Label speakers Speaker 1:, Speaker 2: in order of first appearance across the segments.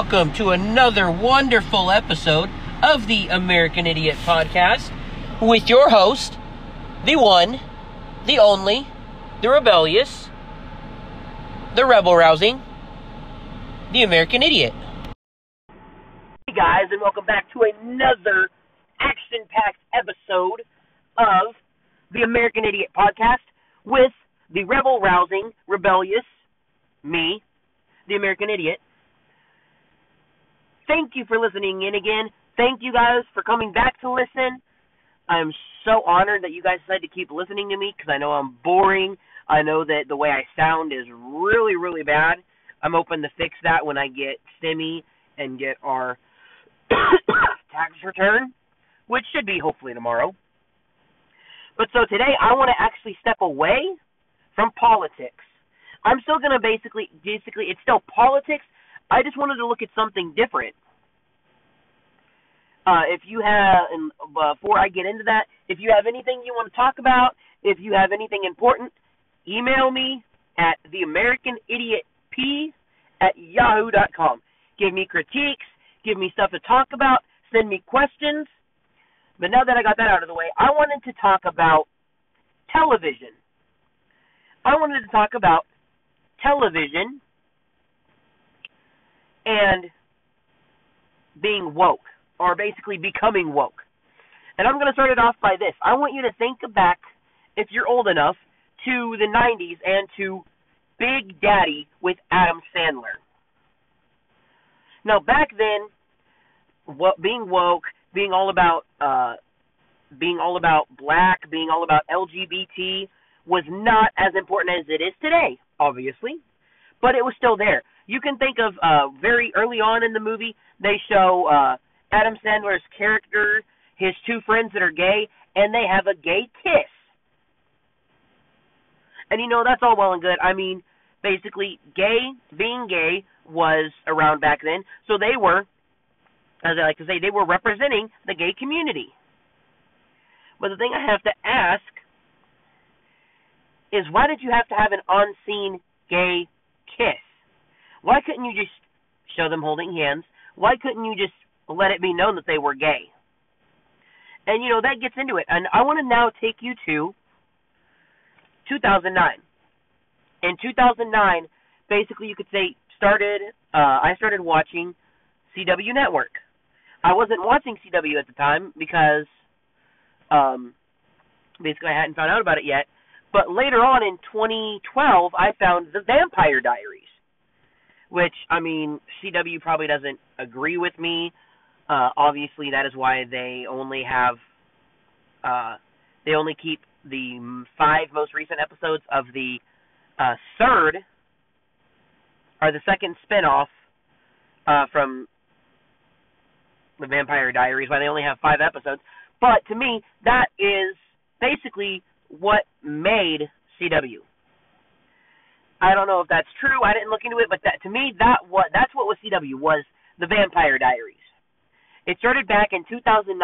Speaker 1: welcome to another wonderful episode of the American Idiot Podcast with your host, the one, the only, the rebellious, the rebel rousing, the American Idiot. Hey guys, and welcome back to another action packed episode of the American Idiot Podcast with the rebel rousing, rebellious, me, the American Idiot. Thank you for listening in again. Thank you guys for coming back to listen. I'm so honored that you guys decided to keep listening to me because I know I'm boring. I know that the way I sound is really, really bad. I'm hoping to fix that when I get Stimmy and get our tax return, which should be hopefully tomorrow. But so today I want to actually step away from politics. I'm still going to basically, basically, it's still politics, I just wanted to look at something different. Uh, if you have, and before I get into that, if you have anything you want to talk about, if you have anything important, email me at theamericanidiotp at yahoo.com. Give me critiques, give me stuff to talk about, send me questions. But now that I got that out of the way, I wanted to talk about television. I wanted to talk about television and being woke, or basically becoming woke. And I'm going to start it off by this. I want you to think back, if you're old enough, to the 90s and to Big Daddy with Adam Sandler. Now, back then, what being woke, being all about uh, being all about black, being all about LGBT was not as important as it is today, obviously, but it was still there. You can think of uh very early on in the movie they show uh Adam Sandler's character, his two friends that are gay, and they have a gay kiss. And you know that's all well and good. I mean, basically gay being gay was around back then, so they were as I like to say, they were representing the gay community. But the thing I have to ask is why did you have to have an on-scene gay kiss? Why couldn't you just show them holding hands? Why couldn't you just let it be known that they were gay? And you know that gets into it. And I want to now take you to 2009. In 2009, basically you could say started uh I started watching CW Network. I wasn't watching CW at the time because um basically I hadn't found out about it yet. But later on in 2012, I found The Vampire Diaries which I mean CW probably doesn't agree with me. Uh, obviously, that is why they only have uh, they only keep the five most recent episodes of the uh, third or the second spinoff uh, from the Vampire Diaries. Why they only have five episodes, but to me that is basically what made CW. I don't know if that's true. I didn't look into it, but that to me that what that's what was CW was the Vampire Diaries. It started back in 2009,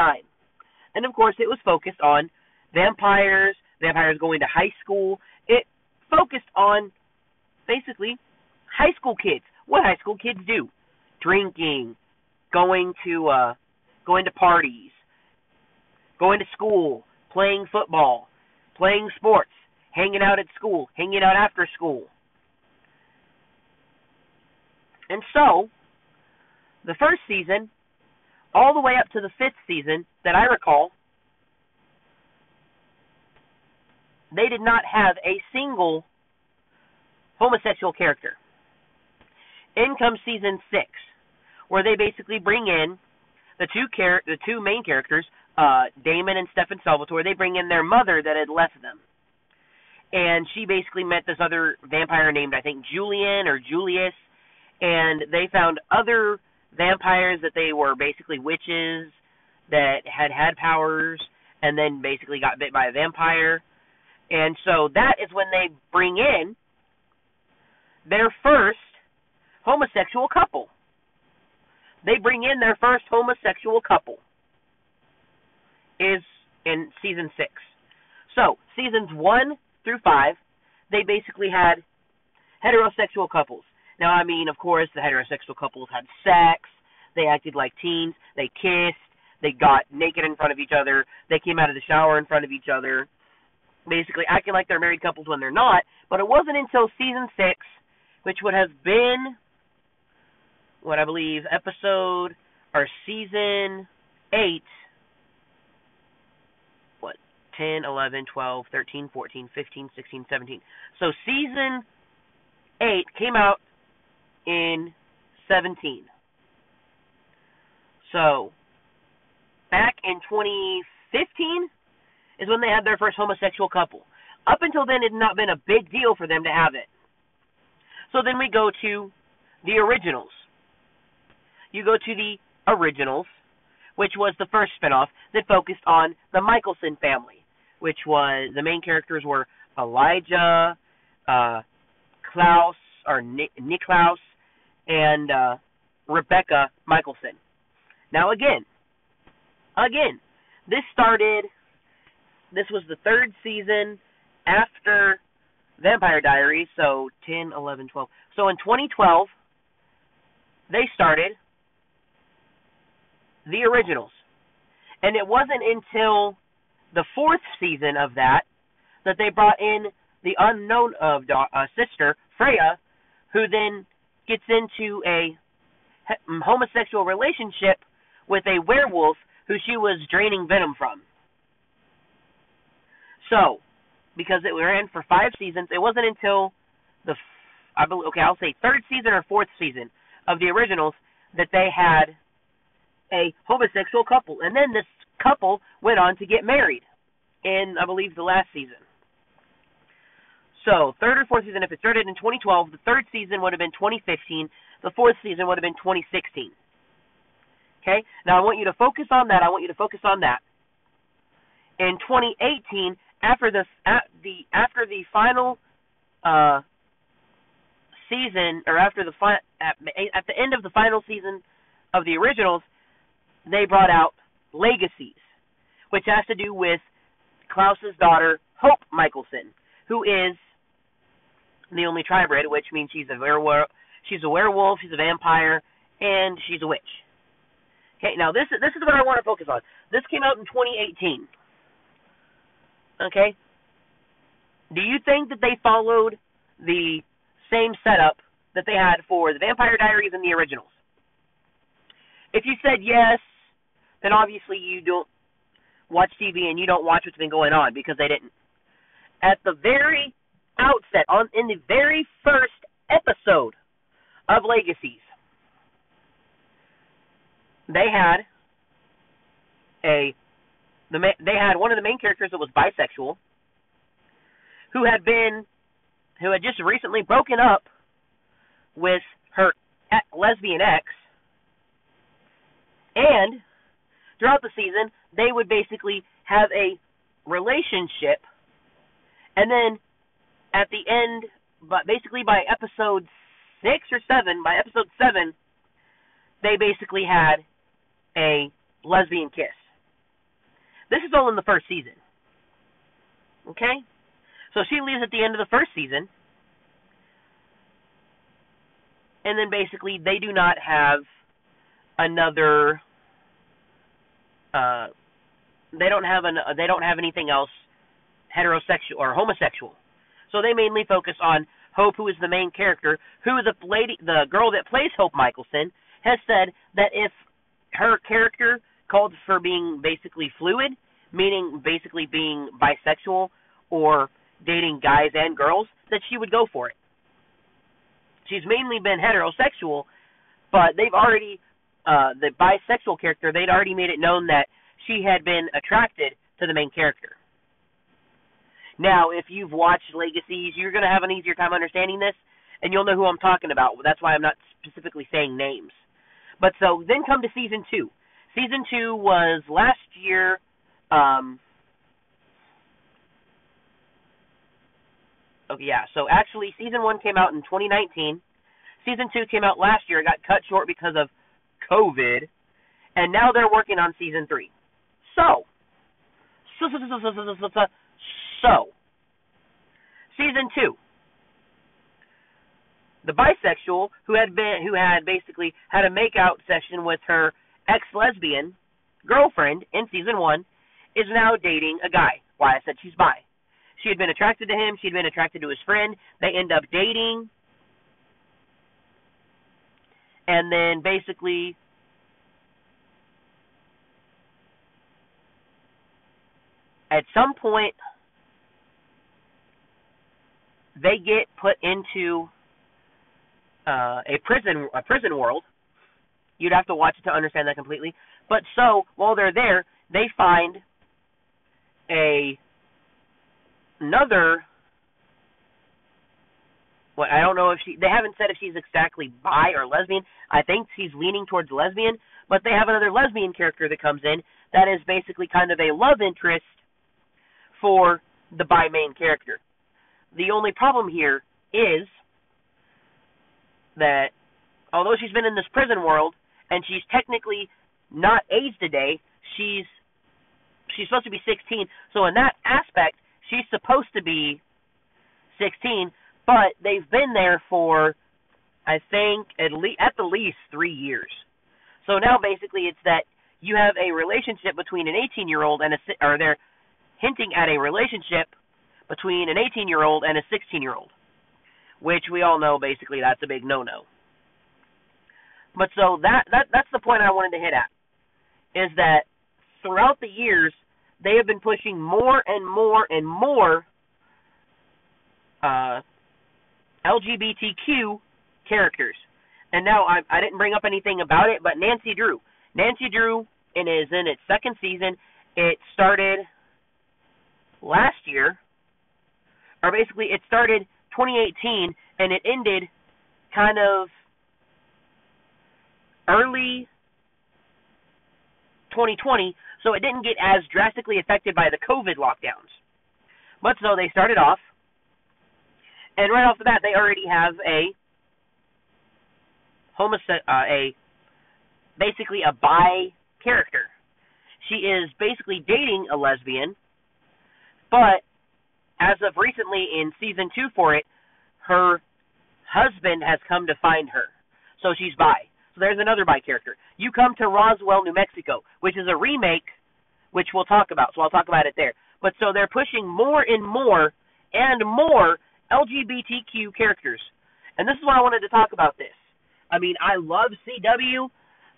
Speaker 1: and of course it was focused on vampires, vampires going to high school. It focused on basically high school kids. What high school kids do: drinking, going to uh, going to parties, going to school, playing football, playing sports, hanging out at school, hanging out after school. And so, the first season, all the way up to the fifth season that I recall, they did not have a single homosexual character. In comes season six, where they basically bring in the two char- the two main characters, uh, Damon and Stefan Salvatore. They bring in their mother that had left them, and she basically met this other vampire named I think Julian or Julius, and they found other vampires that they were basically witches that had had powers and then basically got bit by a vampire. And so that is when they bring in their first homosexual couple. They bring in their first homosexual couple. Is in season 6. So, seasons 1 through 5, they basically had heterosexual couples. Now, I mean, of course, the heterosexual couples had sex. They acted like teens. They kissed. They got naked in front of each other. They came out of the shower in front of each other. Basically, acting like they're married couples when they're not. But it wasn't until season six, which would have been, what I believe, episode or season eight. What? 10, 11, 12, 13, 14, 15, 16, 17. So season 8 came out in 17. So, back in 2015 is when they had their first homosexual couple. Up until then, it had not been a big deal for them to have it. So then we go to the originals. You go to the originals, which was the first spinoff that focused on the Mikaelson family, which was the main characters were Elijah, uh, Klaus or Niklaus, and uh, Rebekah Mikaelson. Now again, again, this started. This was the third season after Vampire Diaries, so 10, 11, 12. So in 2012, they started the originals. And it wasn't until the fourth season of that that they brought in the unknown of uh, sister Freya, who then gets into a mm, homosexual relationship with a werewolf who she was draining venom from. So, because it ran for five seasons, it wasn't until the I believe okay, I'll say third season or fourth season of the originals that they had a homosexual couple, and then this couple went on to get married in I believe the last season. So, third or fourth season, if it started in 2012, the third season would have been 2015, the fourth season would have been 2016. Okay? Now, I want you to focus on that. I want you to focus on that. In 2018, after the, the after the final uh, season, or after the fi- at, at the end of the final season of the originals, they brought out Legacies, which has to do with Klaus's daughter, Hope Mikaelson, who is the only tribrid, which means she's a werewolf. She's a werewolf. She's a vampire, and she's a witch. Okay, now this is this is what I want to focus on. This came out in 2018. Okay. Do you think that they followed the same setup that they had for the Vampire Diaries and the originals? If you said yes, then obviously you don't watch TV and you don't watch what's been going on because they didn't. At the very outset, on in the very first episode of Legacies, they had a the they had one of the main characters that was bisexual, who had been who had just recently broken up with her lesbian ex, and throughout the season they would basically have a relationship, and then at the end, but basically by episode six or seven, by episode seven, they basically had a lesbian kiss. This is all in the first season. Okay? So she leaves at the end of the first season. And then basically they do not have another uh they don't have an they don't have anything else heterosexual or homosexual. So they mainly focus on Hope, who is the main character, who the lady, the girl that plays Hope Mikaelson, has said that if her character called for being basically fluid, meaning basically being bisexual or dating guys and girls, that she would go for it. She's mainly been heterosexual, but they've already uh the bisexual character, they'd already made it known that she had been attracted to the main character. Now, if you've watched Legacies, you're going to have an easier time understanding this, and you'll know who I'm talking about. That's why I'm not specifically saying names. But so then come to season two. Season two was last year. Um, okay, yeah. So actually, season one came out in 2019. Season two came out last year. It got cut short because of COVID, and now they're working on season three. So, so, so, so, so, so, so, so so, season two. the bisexual who had been who had basically had a makeout session with her ex-lesbian girlfriend in season 1 is now dating a guy. Why I said she's bi. She had been attracted to him, she'd been attracted to his friend. They end up dating. And then basically at some point they get put into uh, a prison a prison world. You'd have to watch it to understand that completely. But so while they're there, they find a another. Well, I don't know if she. They haven't said if she's exactly bi or lesbian. I think she's leaning towards lesbian, but they have another lesbian character that comes in that is basically kind of a love interest for the bi main character. The only problem here is that although she's been in this prison world and she's technically not aged a day, she's she's supposed to be 16. So in that aspect, she's supposed to be 16, but they've been there for I think at least at the least 3 years. So now basically it's that you have a relationship between an 18-year-old and a or they're hinting at a relationship between an 18 year old and a 16 year old, which we all know basically that's a big no no. But so that that that's the point I wanted to hit at is that throughout the years they have been pushing more and more and more uh, LGBTQ characters. And now I I didn't bring up anything about it, but Nancy Drew, Nancy Drew, and is in its second season. It started last year, or basically it started 2018 and it ended kind of early 2020, so it didn't get as drastically affected by the COVID lockdowns. But so they started off, and right off the bat, they already have a homose- uh, a basically a bi character. She is basically dating a lesbian, but as of recently in season two for it, her husband has come to find her. So she's bi. So there's another bi character. You come to Roswell, New Mexico, which is a remake, which we'll talk about. So I'll talk about it there. But so they're pushing more and more and more LGBTQ characters. And this is why I wanted to talk about this. I mean, I love CW,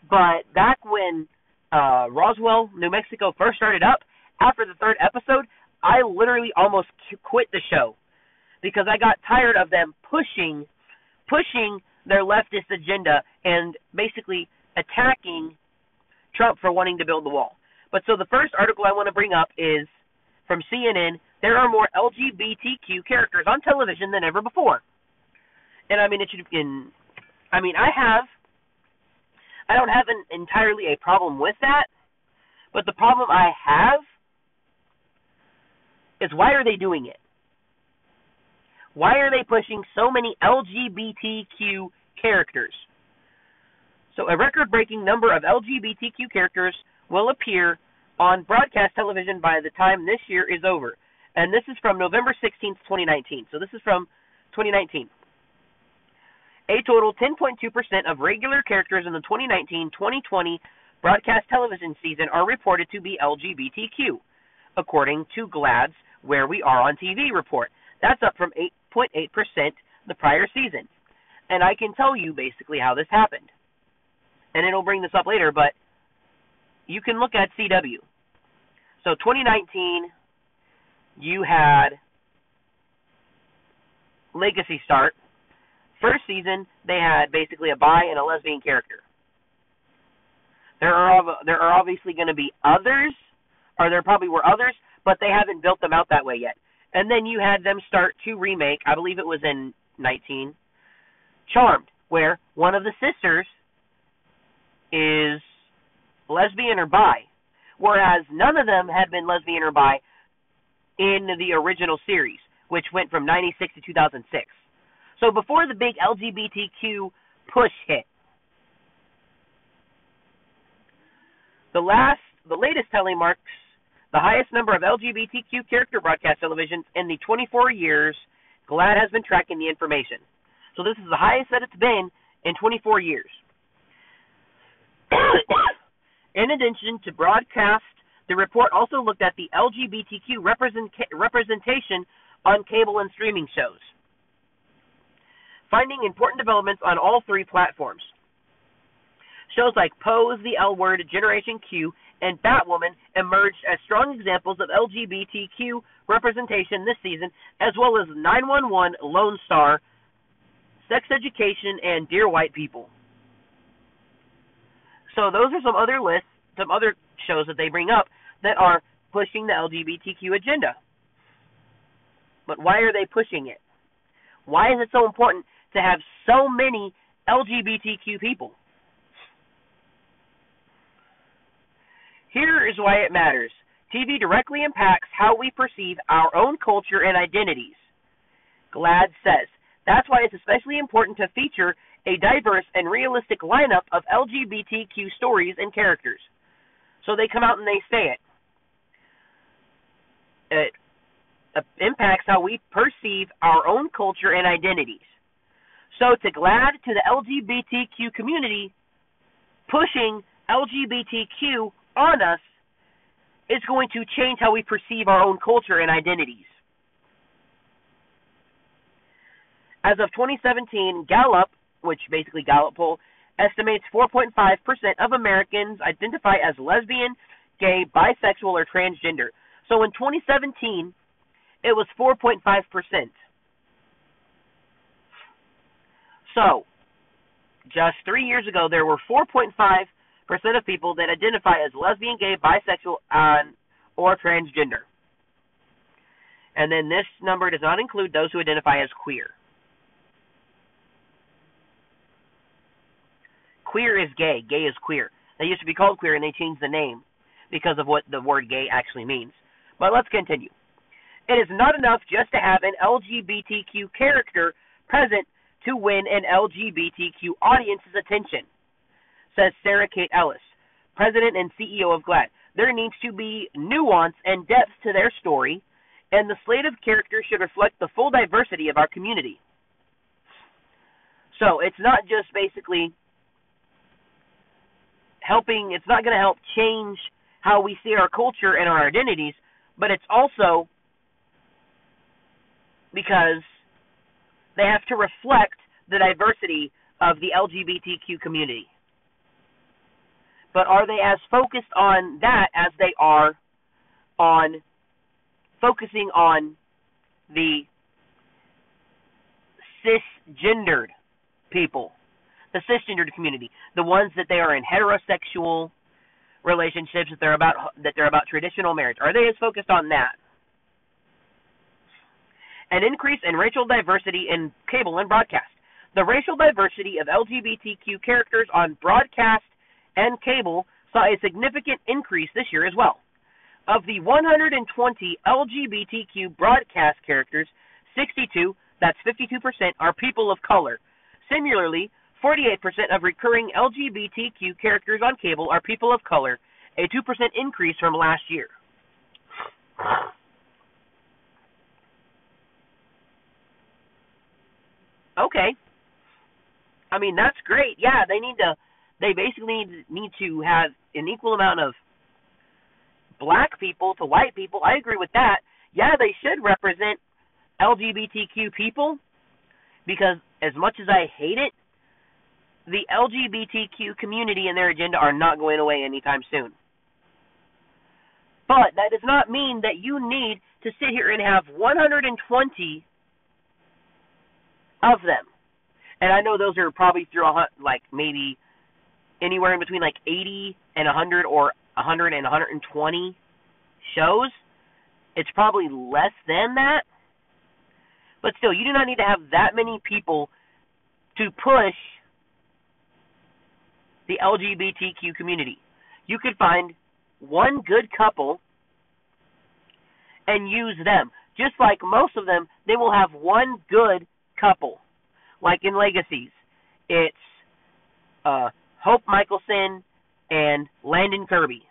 Speaker 1: but back when uh, Roswell, New Mexico first started up, after the third episode, I literally almost quit the show because I got tired of them pushing pushing their leftist agenda and basically attacking Trump for wanting to build the wall. But so the first article I want to bring up is from CNN. There are more LGBTQ characters on television than ever before. And I mean it should in I mean I have I don't have an entirely a problem with that, but the problem I have is why are they doing it? Why are they pushing so many LGBTQ characters? So, a record breaking number of LGBTQ characters will appear on broadcast television by the time this year is over. And this is from November 16th, 2019. So, this is from 2019. A total 10.2% of regular characters in the 2019 2020 broadcast television season are reported to be LGBTQ, according to GLAAD's where we are on TV report. That's up from 8.8% the prior season. And I can tell you basically how this happened. And it'll bring this up later, but you can look at CW. So 2019, you had Legacy start. First season, they had basically a bi and a lesbian character. There are there are obviously going to be others, or there probably were others, but they haven't built them out that way yet. And then you had them start to remake, I believe it was in 19, Charmed, where one of the sisters is lesbian or bi, whereas none of them had been lesbian or bi in the original series, which went from 96 to 2006. So before the big LGBTQ push hit, the last, the latest telemarks the highest number of LGBTQ character broadcast televisions in the 24 years GLAAD has been tracking the information. So this is the highest that it's been in 24 years. in addition to broadcast, the report also looked at the LGBTQ represent, representation on cable and streaming shows, finding important developments on all three platforms. Shows like Pose, The L Word, Generation Q, and Batwoman emerged as strong examples of LGBTQ representation this season, as well as 911, Lone Star, Sex Education, and Dear White People. So those are some other lists, some other shows that they bring up that are pushing the LGBTQ agenda. But why are they pushing it? Why is it so important to have so many LGBTQ people? Here is why it matters. TV directly impacts how we perceive our own culture and identities. GLAAD says that's why it's especially important to feature a diverse and realistic lineup of LGBTQ stories and characters. So they come out and they say it. It uh, impacts how we perceive our own culture and identities. So to GLAAD, to the LGBTQ community, pushing LGBTQ on us is going to change how we perceive our own culture and identities. As of 2017, Gallup, which basically Gallup poll, estimates 4.5% of Americans identify as lesbian, gay, bisexual, or transgender. So in 2017, it was 4.5%. So, just three years ago, there were 4.5 percent of people that identify as lesbian, gay, bisexual, uh, or transgender. And then this number does not include those who identify as queer. Queer is gay. Gay is queer. They used to be called queer and they changed the name because of what the word gay actually means. But let's continue. It is not enough just to have an LGBTQ character present to win an LGBTQ audience's attention says Sarah Kate Ellis, president and CEO of GLAAD. There needs to be nuance and depth to their story, and the slate of characters should reflect the full diversity of our community. So it's not just basically helping, it's not going to help change how we see our culture and our identities, but it's also because they have to reflect the diversity of the LGBTQ community but are they as focused on that as they are on focusing on the cisgendered people, the cisgendered community, the ones that they are in heterosexual relationships that they're about that they're about traditional marriage. Are they as focused on that? An increase in racial diversity in cable and broadcast. The racial diversity of LGBTQ characters on broadcast and cable saw a significant increase this year as well. Of the 120 LGBTQ broadcast characters, 62, that's 52%, are people of color. Similarly, 48% of recurring LGBTQ characters on cable are people of color, a 2% increase from last year. Okay. I mean, that's great. Yeah, they need to they basically need to have an equal amount of black people to white people. I agree with that. Yeah, they should represent LGBTQ people because as much as I hate it, the LGBTQ community and their agenda are not going away anytime soon. But that does not mean that you need to sit here and have 120 of them. And I know those are probably through like maybe anywhere in between like 80 and 100 or 100 and 120 shows. It's probably less than that. But still, you do not need to have that many people to push the LGBTQ community. You could find one good couple and use them. Just like most of them, they will have one good couple. Like in Legacies, it's uh, Hope Mikaelson and Landon Kirby.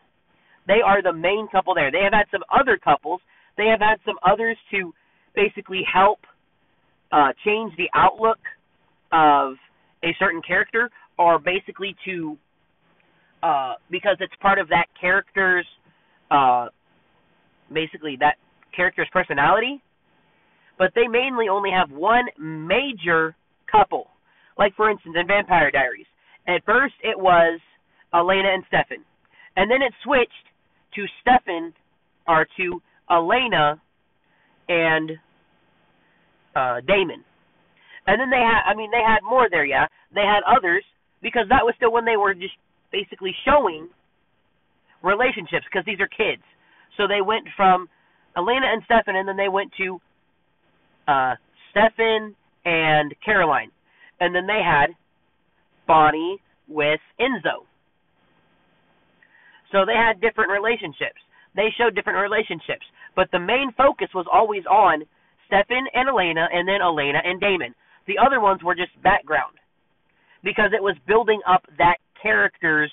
Speaker 1: They are the main couple there. They have had some other couples. They have had some others to basically help uh, change the outlook of a certain character or basically to uh because it's part of that character's uh basically that character's personality but they mainly only have one major couple like for instance in vampire diaries at first it was elena and stefan and then it switched to stefan or to elena and uh damon and then they had, I mean, they had more there, yeah. They had others because that was still when they were just basically showing relationships because these are kids. So they went from Elena and Stefan, and then they went to uh, Stefan and Caroline, and then they had Bonnie with Enzo. So they had different relationships. They showed different relationships, but the main focus was always on Stefan and Elena, and then Elena and Damon. The other ones were just background because it was building up that character's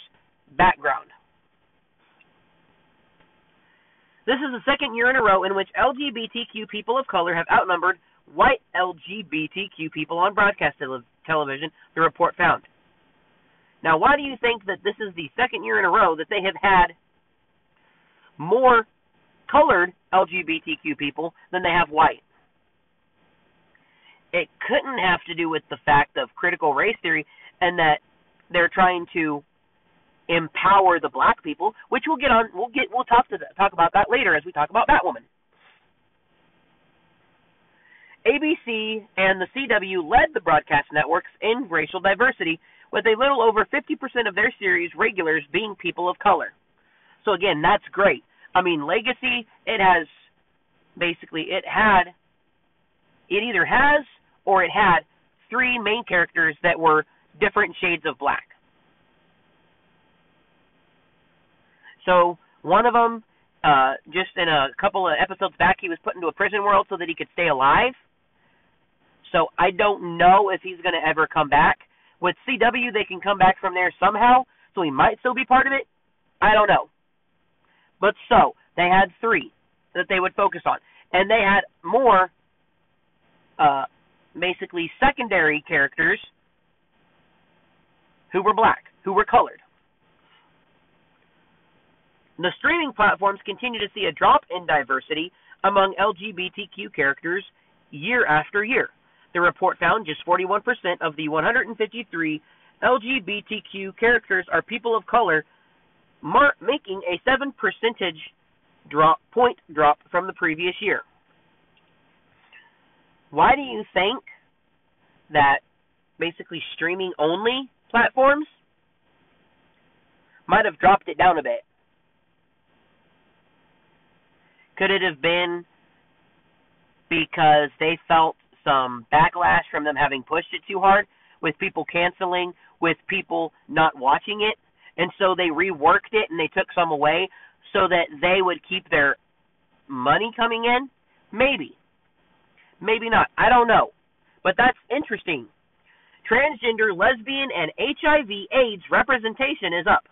Speaker 1: background. This is the second year in a row in which LGBTQ people of color have outnumbered white LGBTQ people on broadcast tele- television, the report found. Now, why do you think that this is the second year in a row that they have had more colored LGBTQ people than they have white? it couldn't have to do with the fact of critical race theory and that they're trying to empower the black people, which we'll get on. We'll get. We'll talk to talk about that later as we talk about Batwoman. ABC and the CW led the broadcast networks in racial diversity, with a little over 50% of their series regulars being people of color. So again, that's great. I mean, Legacy, it has basically it had it either has or it had three main characters that were different shades of black. So one of them, uh, just in a couple of episodes back, he was put into a prison world so that he could stay alive. So I don't know if he's going to ever come back. With CW, they can come back from there somehow, so he might still be part of it. I don't know. But so, they had three that they would focus on. And they had more uh, basically secondary characters who were black, who were colored. The streaming platforms continue to see a drop in diversity among LGBTQ characters year after year. The report found just 41% of the 153 LGBTQ characters are people of color, mar- making a 7 percentage drop point drop from the previous year. Why do you think that basically streaming only platforms might have dropped it down a bit? Could it have been because they felt some backlash from them having pushed it too hard, with people canceling, with people not watching it, and so they reworked it and they took some away so that they would keep their money coming in? Maybe. Maybe not. I don't know. But that's interesting. Transgender, lesbian, and HIV AIDS representation is up.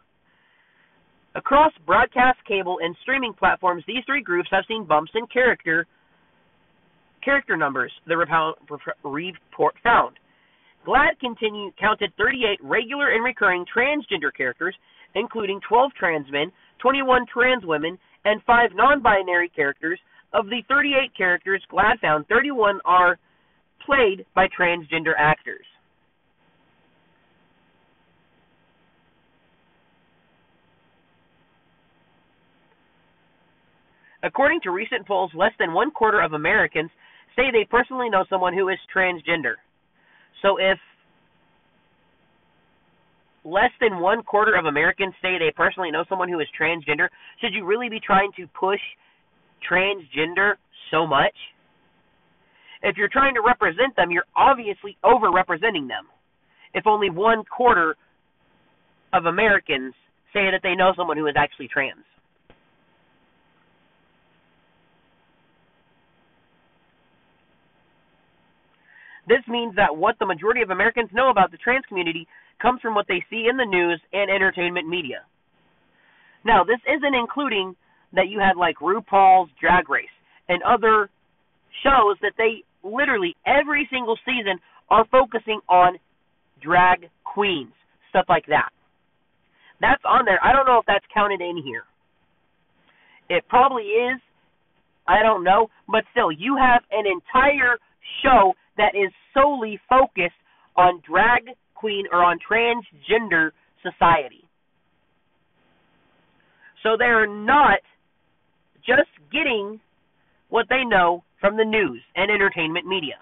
Speaker 1: Across broadcast, cable, and streaming platforms, these three groups have seen bumps in character character numbers, the report found. GLAAD continue, counted 38 regular and recurring transgender characters, including 12 trans men, 21 trans women, and 5 non binary characters, of the 38 characters, GLAAD found 31 are played by transgender actors. According to recent polls, less than one quarter of Americans say they personally know someone who is transgender. So if less than one quarter of Americans say they personally know someone who is transgender, should you really be trying to push transgender so much, if you're trying to represent them, you're obviously overrepresenting them. If only one quarter of Americans say that they know someone who is actually trans. This means that what the majority of Americans know about the trans community comes from what they see in the news and entertainment media. Now, this isn't including that you had like RuPaul's Drag Race and other shows that they literally every single season are focusing on drag queens, stuff like that. That's on there. I don't know if that's counted in here. It probably is. I don't know. But still, you have an entire show that is solely focused on drag queen or on transgender society. So they're not just getting what they know from the news and entertainment media.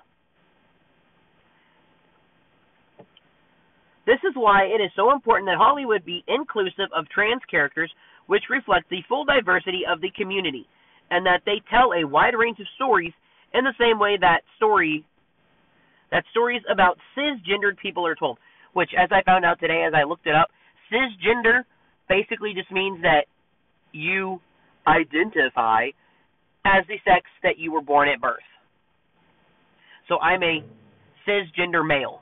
Speaker 1: This is why it is so important that Hollywood be inclusive of trans characters which reflect the full diversity of the community and that they tell a wide range of stories in the same way that story that stories about cisgendered people are told, which as I found out today as I looked it up, cisgender basically just means that you identify as the sex that you were born at birth. So I'm a cisgender male.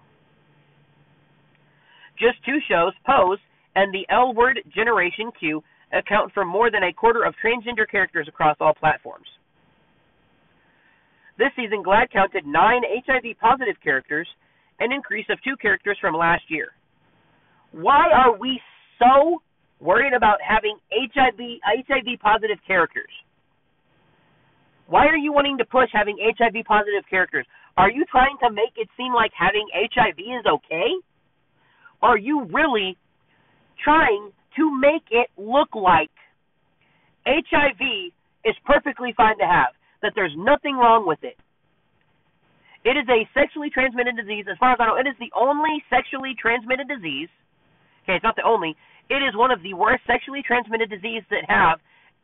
Speaker 1: Just two shows, Pose and the L Word Generation Q, account for more than a quarter of transgender characters across all platforms. This season, GLAAD counted nine HIV positive characters, an increase of two characters from last year. Why are we so worried about having HIV HIV positive characters? Why are you wanting to push having HIV positive characters? Are you trying to make it seem like having HIV is okay? Are you really trying to make it look like HIV is perfectly fine to have, that there's nothing wrong with it? It is a sexually transmitted disease. As far as I know, it is the only sexually transmitted disease. Okay, it's not the only. It is one of the worst sexually transmitted diseases that have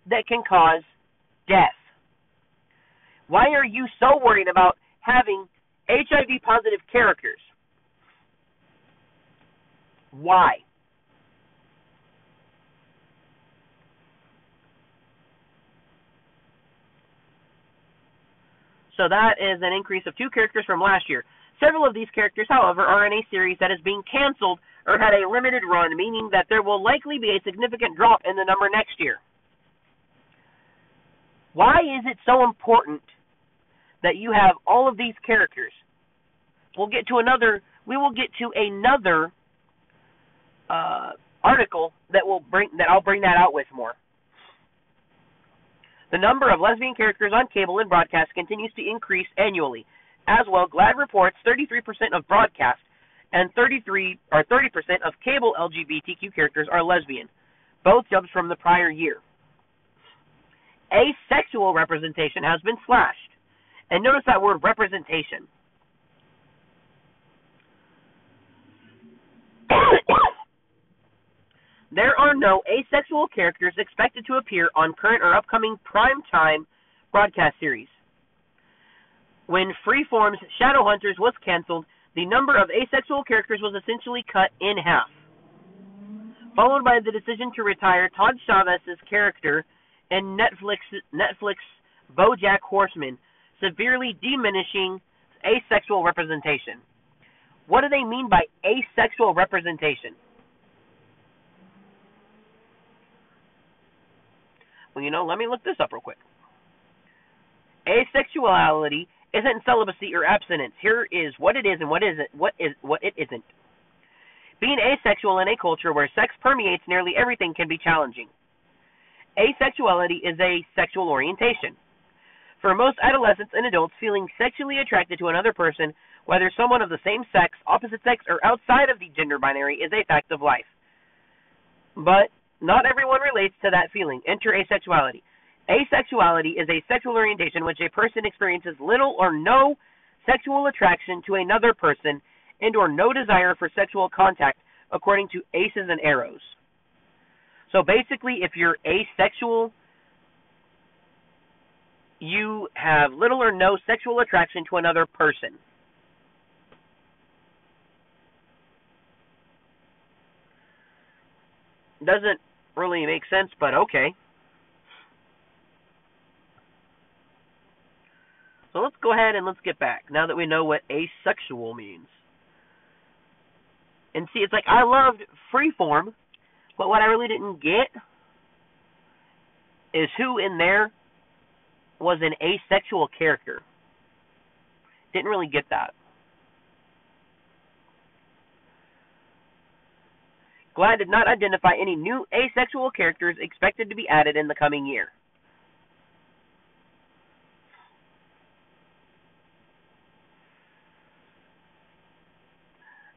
Speaker 1: that can cause death. Why are you so worried about having HIV positive characters? Why? So that is an increase of two characters from last year. Several of these characters, however, are in a series that is being canceled or had a limited run, meaning that there will likely be a significant drop in the number next year. Why is it so important that you have all of these characters? We'll get to another. We will get to another uh, article that will bring that I'll bring that out with more. The number of lesbian characters on cable and broadcast continues to increase annually. As well, GLAAD reports 33% of broadcast and 33 or 30% of cable LGBTQ characters are lesbian, both jumps from the prior year. Asexual representation has been slashed. And notice that word representation. There are no asexual characters expected to appear on current or upcoming prime-time broadcast series. When Freeform's Shadowhunters was canceled, the number of asexual characters was essentially cut in half, followed by the decision to retire Todd Chavez's character in Netflix Netflix BoJack Horseman, severely diminishing asexual representation. What do they mean by asexual representation? Well, you know, let me look this up real quick. Asexuality isn't celibacy or abstinence. Here is what it is and what isn't what is what it isn't. Being asexual in a culture where sex permeates nearly everything can be challenging. Asexuality is a sexual orientation. For most adolescents and adults, feeling sexually attracted to another person, whether someone of the same sex, opposite sex, or outside of the gender binary, is a fact of life. But not everyone relates to that feeling. Enter asexuality. Asexuality is a sexual orientation which a person experiences little or no sexual attraction to another person and or no desire for sexual contact according to aces and arrows. So basically if you're asexual you have little or no sexual attraction to another person. Doesn't really make sense, but okay. So let's go ahead and let's get back now that we know what asexual means. And see, it's like I loved freeform, but what I really didn't get is who in there was an asexual character. Didn't really get that. GLAAD did not identify any new asexual characters expected to be added in the coming year.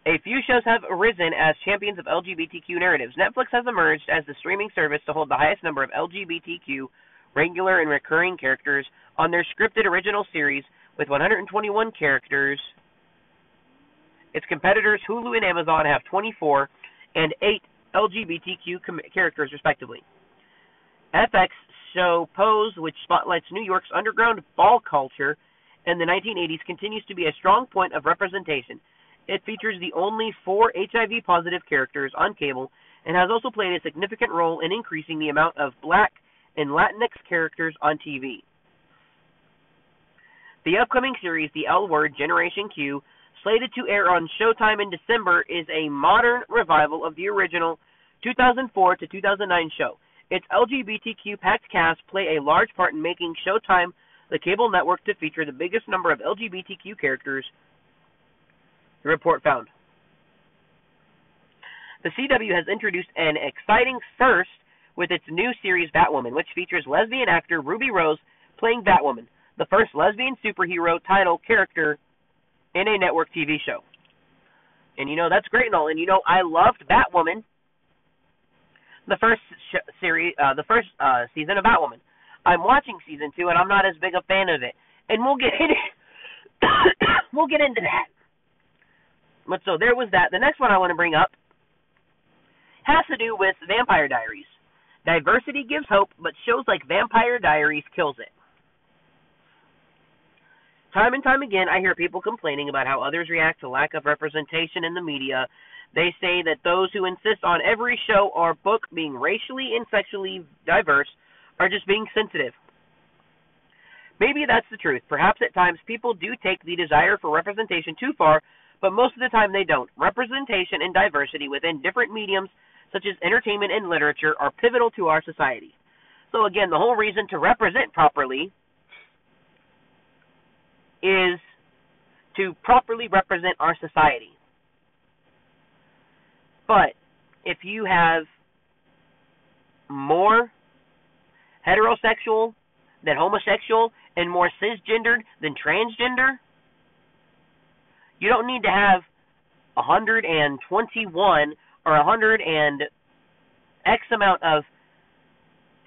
Speaker 1: A few shows have arisen as champions of LGBTQ narratives. Netflix has emerged as the streaming service to hold the highest number of LGBTQ regular and recurring characters on their scripted original series with 121 characters. Its competitors Hulu and Amazon have 24 and 8 LGBTQ com- characters respectively. FX show Pose, which spotlights New York's underground ball culture in the 1980s, continues to be a strong point of representation. It features the only four HIV positive characters on cable and has also played a significant role in increasing the amount of black and Latinx characters on TV. The upcoming series, The L Word Generation Q, slated to air on Showtime in December, is a modern revival of the original 2004 to 2009 show. Its LGBTQ packed cast play a large part in making Showtime the cable network to feature the biggest number of LGBTQ characters the report found. The CW has introduced an exciting first with its new series Batwoman, which features lesbian actor Ruby Rose playing Batwoman, the first lesbian superhero title character in a network TV show. And you know that's great and all. And you know I loved Batwoman, the first sh- series, uh, the first uh, season of Batwoman. I'm watching season two, and I'm not as big a fan of it. And we'll get into we'll get into that. But so there was that. The next one I want to bring up has to do with Vampire Diaries. Diversity gives hope, but shows like Vampire Diaries kills it. Time and time again, I hear people complaining about how others react to lack of representation in the media. They say that those who insist on every show or book being racially and sexually diverse are just being sensitive. Maybe that's the truth. Perhaps at times people do take the desire for representation too far but most of the time they don't. Representation and diversity within different mediums, such as entertainment and literature, are pivotal to our society. So, again, the whole reason to represent properly is to properly represent our society. But if you have more heterosexual than homosexual and more cisgendered than transgender, you don't need to have 121 or 100 and X amount of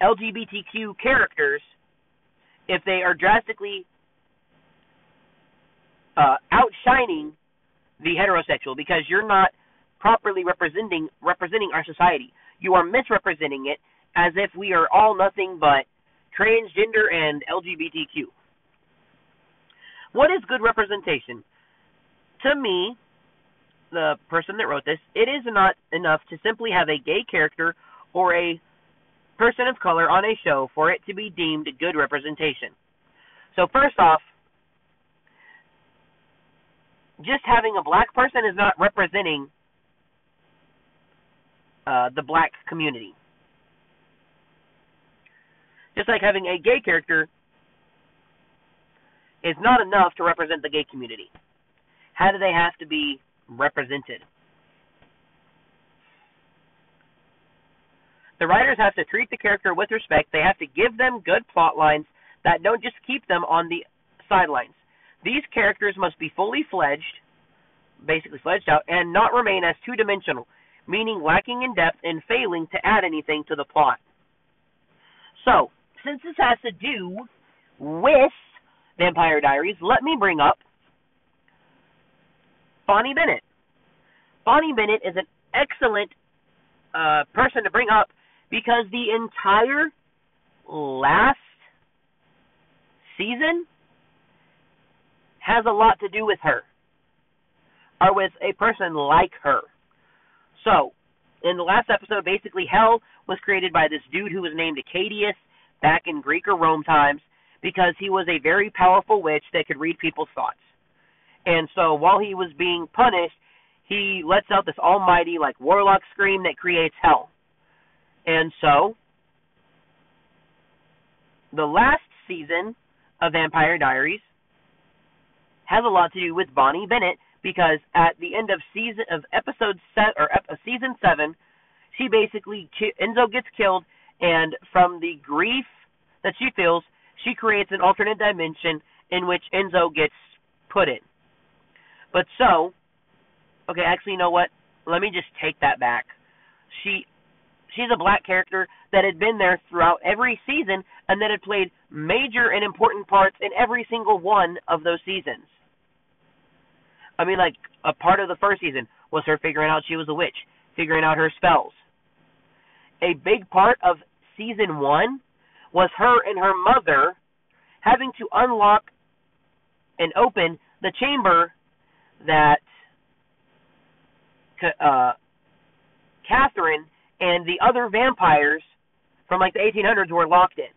Speaker 1: LGBTQ characters if they are drastically uh, outshining the heterosexual because you're not properly representing representing our society. You are misrepresenting it as if we are all nothing but transgender and LGBTQ. What is good representation? to me, the person that wrote this, it is not enough to simply have a gay character or a person of color on a show for it to be deemed good representation. So, first off, just having a black person is not representing uh, the black community. Just like having a gay character is not enough to represent the gay community. How do they have to be represented? The writers have to treat the character with respect. They have to give them good plot lines that don't just keep them on the sidelines. These characters must be fully fledged, basically fledged out, and not remain as two dimensional, meaning lacking in depth and failing to add anything to the plot. So, since this has to do with Vampire Diaries, let me bring up Bonnie Bennett. Bonnie Bennett is an excellent uh, person to bring up because the entire last season has a lot to do with her or with a person like her. So, in the last episode, basically, hell was created by this dude who was named Arcadius back in Greek or Rome times because he was a very powerful witch that could read people's thoughts. And so while he was being punished, he lets out this almighty like warlock scream that creates hell. And so the last season of Vampire Diaries has a lot to do with Bonnie Bennett because at the end of season of episode set or ep- season 7, she basically Enzo gets killed, and from the grief that she feels, she creates an alternate dimension in which Enzo gets put in. But so, okay, actually, you know what? Let me just take that back. She she's a black character that had been there throughout every season and that had played major and important parts in every single one of those seasons. I mean, like a part of the first season was her figuring out she was a witch, figuring out her spells. A big part of season one was her and her mother having to unlock and open the chamber that uh, Catherine and the other vampires from like the 1800s were locked in.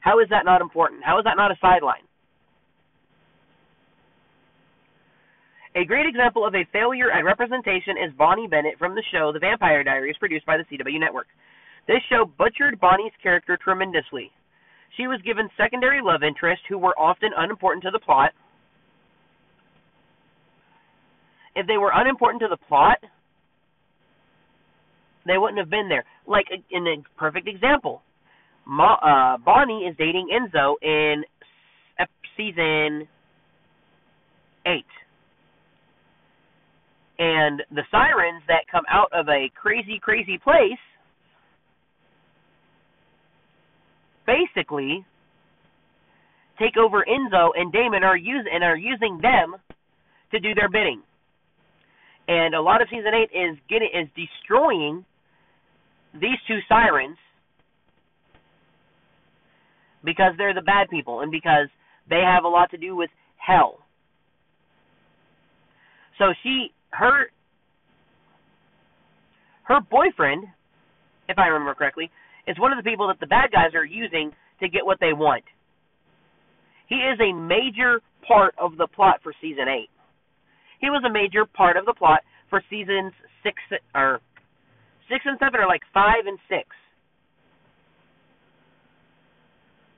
Speaker 1: How is that not important? How is that not a sideline? A great example of a failure at representation is Bonnie Bennett from the show The Vampire Diaries, produced by the CW Network. This show butchered Bonnie's character tremendously. She was given secondary love interests who were often unimportant to the plot. If they were unimportant to the plot, they wouldn't have been there. Like in a perfect example, Ma, uh, Bonnie is dating Enzo in season eight, and the sirens that come out of a crazy, crazy place basically take over Enzo and Damon are use and are using them to do their bidding. And a lot of season eight is getting is destroying these two sirens because they're the bad people and because they have a lot to do with hell. So she her her boyfriend, if I remember correctly, is one of the people that the bad guys are using to get what they want. He is a major part of the plot for season 8. He was a major part of the plot for seasons 6 or Six and seven are like five and six.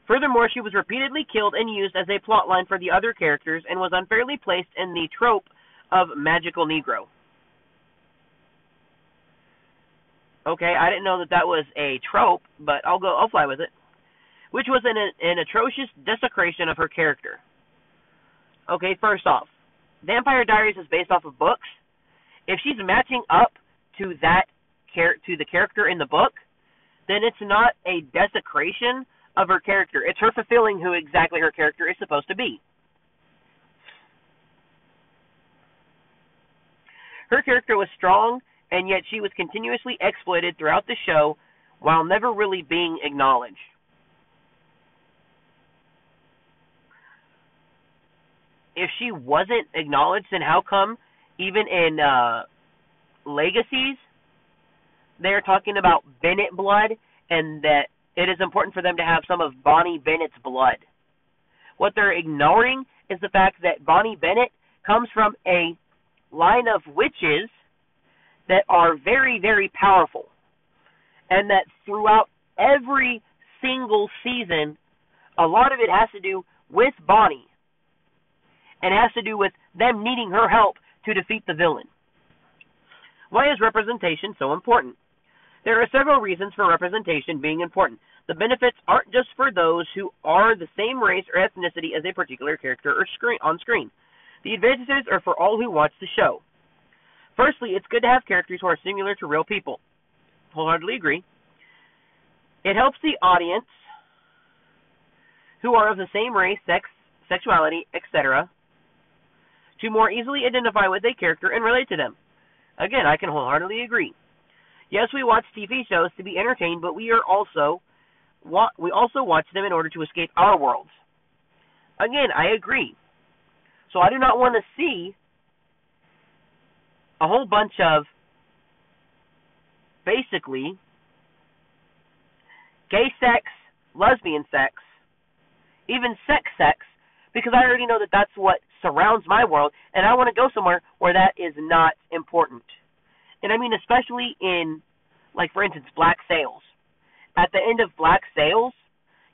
Speaker 1: Furthermore, she was repeatedly killed and used as a plotline for the other characters and was unfairly placed in the trope of magical Negro. Okay, I didn't know that that was a trope, but I'll go. I'll fly with it. Which was an an atrocious desecration of her character. Okay, first off, Vampire Diaries is based off of books. If she's matching up to that char- to the character in the book, then it's not a desecration of her character. It's her fulfilling who exactly her character is supposed to be. Her character was strong, and yet she was continuously exploited throughout the show while never really being acknowledged. If she wasn't acknowledged, then how come even in uh, Legacies they're talking about Bennett blood and that it is important for them to have some of Bonnie Bennett's blood. What they're ignoring is the fact that Bonnie Bennett comes from a line of witches that are very, very powerful. And that throughout every single season, a lot of it has to do with Bonnie. And has to do with them needing her help to defeat the villain. Why is representation so important? There are several reasons for representation being important. The benefits aren't just for those who are the same race or ethnicity as a particular character or screen on screen. The advantages are for all who watch the show. Firstly, it's good to have characters who are similar to real people. Wholeheartedly agree. It helps the audience who are of the same race, sex, sexuality, etc., to more easily identify with a character and relate to them. Again, I can wholeheartedly agree. Yes, we watch TV shows to be entertained, but we are also we also watch them in order to escape our worlds. Again, I agree. So I do not want to see a whole bunch of basically gay sex, lesbian sex, even sex sex, because I already know that that's what surrounds my world, and I want to go somewhere where that is not important. And I mean, especially in, like, for instance, Black Sails. At the end of Black Sails,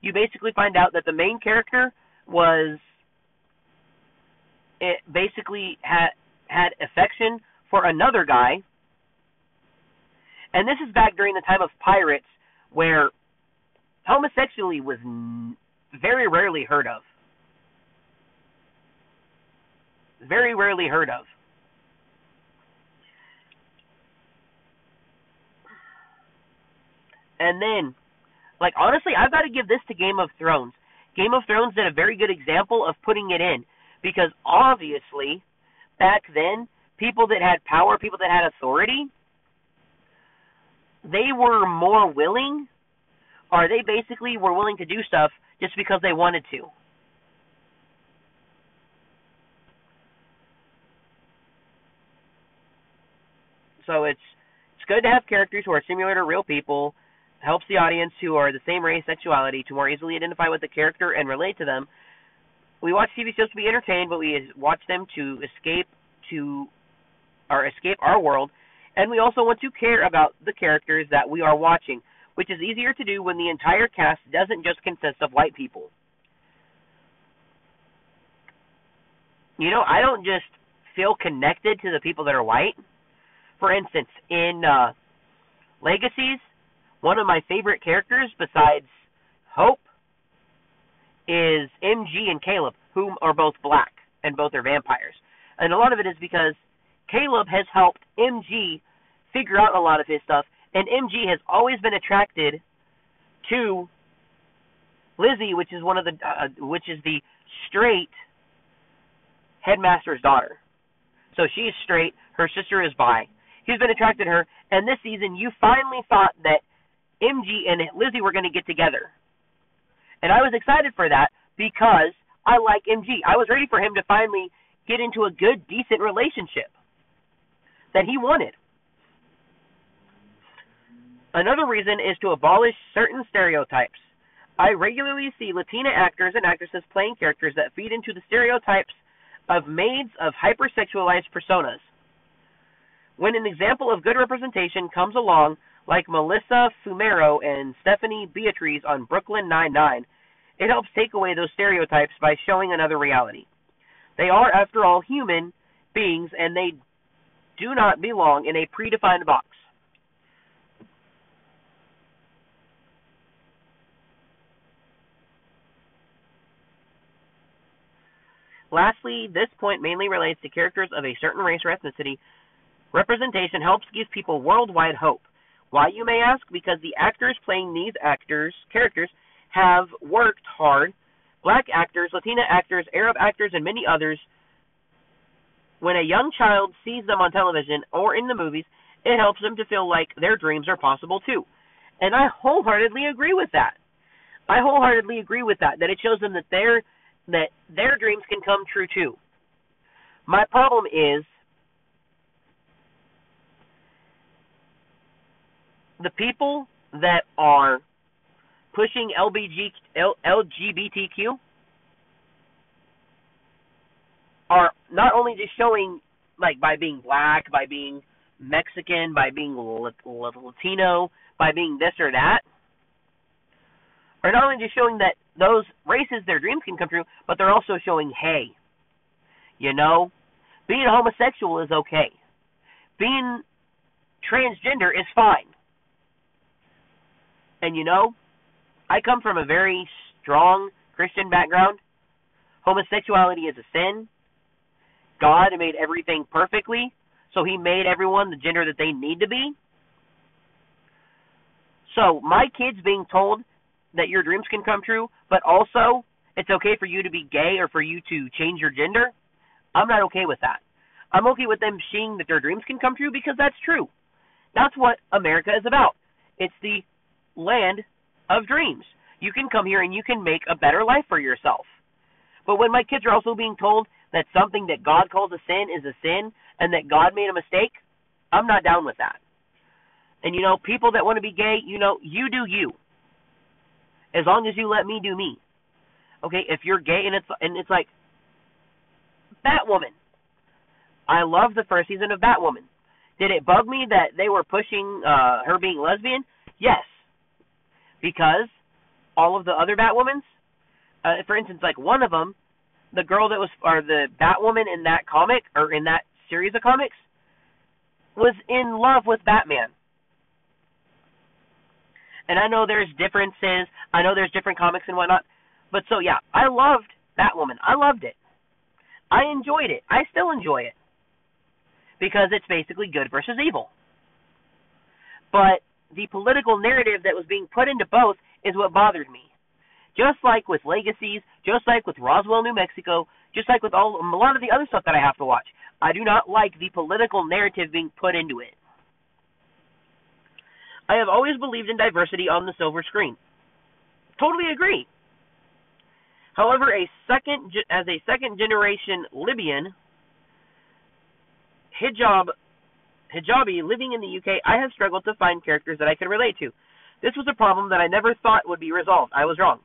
Speaker 1: you basically find out that the main character was it basically had had affection for another guy And this is back during the time of pirates where homosexuality was very rarely heard of. Very rarely heard of. And then, like, honestly, I've got to give this to Game of Thrones. Game of Thrones did a very good example of putting it in because obviously, back then, people that had power, people that had authority, they were more willing, or they basically were willing to do stuff just because they wanted to. So it's it's good to have characters who are similar to real people. Helps the audience who are the same race, sexuality to more easily identify with the character and relate to them. We watch TV shows to be entertained, but we watch them to escape to or escape our world, and we also want to care about the characters that we are watching, which is easier to do when the entire cast doesn't just consist of white people. You know, I don't just feel connected to the people that are white. For instance, in uh, Legacies, one of my favorite characters besides Hope is MG and Caleb, whom are both black and both are vampires. And a lot of it is because Caleb has helped MG figure out a lot of his stuff, and MG has always been attracted to Lizzie, which is one of the uh, which is the straight headmaster's daughter. So she's straight. Her sister is bi. He's been attracted to her, and this season you finally thought that MG and Lizzie were going to get together, and I was excited for that because I like MG. I was ready for him to finally get into a good, decent relationship that he wanted. Another reason is to abolish certain stereotypes. I regularly see Latina actors and actresses playing characters that feed into the stereotypes of maids of hypersexualized personas. When an example of good representation comes along, like Melissa Fumero and Stephanie Beatriz on Brooklyn Nine-Nine, it helps take away those stereotypes by showing another reality. They are, after all, human beings, and they do not belong in a predefined box. Lastly, this point mainly relates to characters of a certain race or ethnicity. Representation helps give people worldwide hope. Why, you may ask? Because the actors playing these actors, characters, have worked hard. Black actors, Latina actors, Arab actors, and many others. When a young child sees them on television or in the movies, it helps them to feel like their dreams are possible too. And I wholeheartedly agree with that. I wholeheartedly agree with that. That it shows them that their that their dreams can come true too. My problem is the people that are pushing LBG, L, LGBTQ are not only just showing like by being black, by being Mexican, by being Latino, by being this or that, are not only just showing that those races their dreams can come true, but they're also showing, hey, you know, being homosexual is okay. Being transgender is fine. And you know, I come from a very strong Christian background. Homosexuality is a sin. God made everything perfectly, so he made everyone the gender that they need to be. So, my kids being told that your dreams can come true, but also it's okay for you to be gay or for you to change your gender, I'm not okay with that. I'm okay with them seeing that their dreams can come true because that's true. That's what America is about. It's the land of dreams. You can come here and you can make a better life for yourself. But when my kids are also being told that something that God calls a sin is a sin and that God made a mistake, I'm not down with that. And you know, people that want to be gay, you know, you do you as long as you let me do me. Okay, if you're gay and it's and it's like Batwoman. I love the first season of Batwoman. Did it bug me that they were pushing uh her being lesbian? Yes. Because all of the other Batwomans, uh, for instance, like one of them, the girl that was or the Batwoman in that comic or in that series of comics was in love with Batman. And I know there's differences. I know there's different comics and whatnot. But so yeah, I loved Batwoman. I loved it. I enjoyed it. I still enjoy it. Because it's basically good versus evil. But the political narrative that was being put into both is what bothered me. Just like with Legacies, just like with Roswell, New Mexico, just like with all a lot of the other stuff that I have to watch. I do not like the political narrative being put into it. I have always believed in diversity on the silver screen. Totally agree. However, a second as a second generation Libyan hijab hijabi living in the UK, I have struggled to find characters that I can relate to. This was a problem that I never thought would be resolved. I was wrong.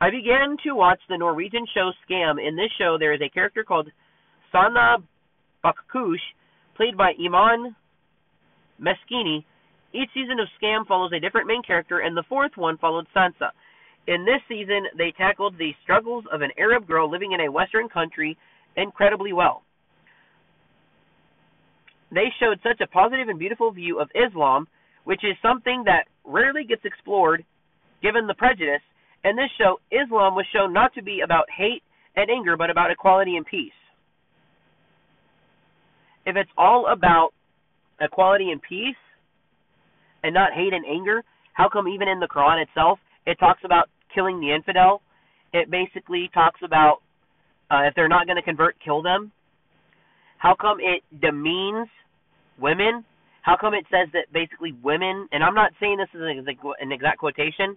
Speaker 1: I began to watch the Norwegian show Skam. In this show, there is a character called Sana Bakkush, played by Iman Meskini. Each season of Skam follows a different main character, and the fourth one followed Sansa. In this season, they tackled the struggles of an Arab girl living in a Western country incredibly well. They showed such a positive and beautiful view of Islam, which is something that rarely gets explored given the prejudice. In this show, Islam was shown not to be about hate and anger, but about equality and peace. If it's all about equality and peace and not hate and anger, how come even in the Quran itself it talks about killing the infidel? It basically talks about uh, if they're not going to convert, kill them. How come it demeans women? How come it says that basically women, and I'm not saying this is an exact quotation,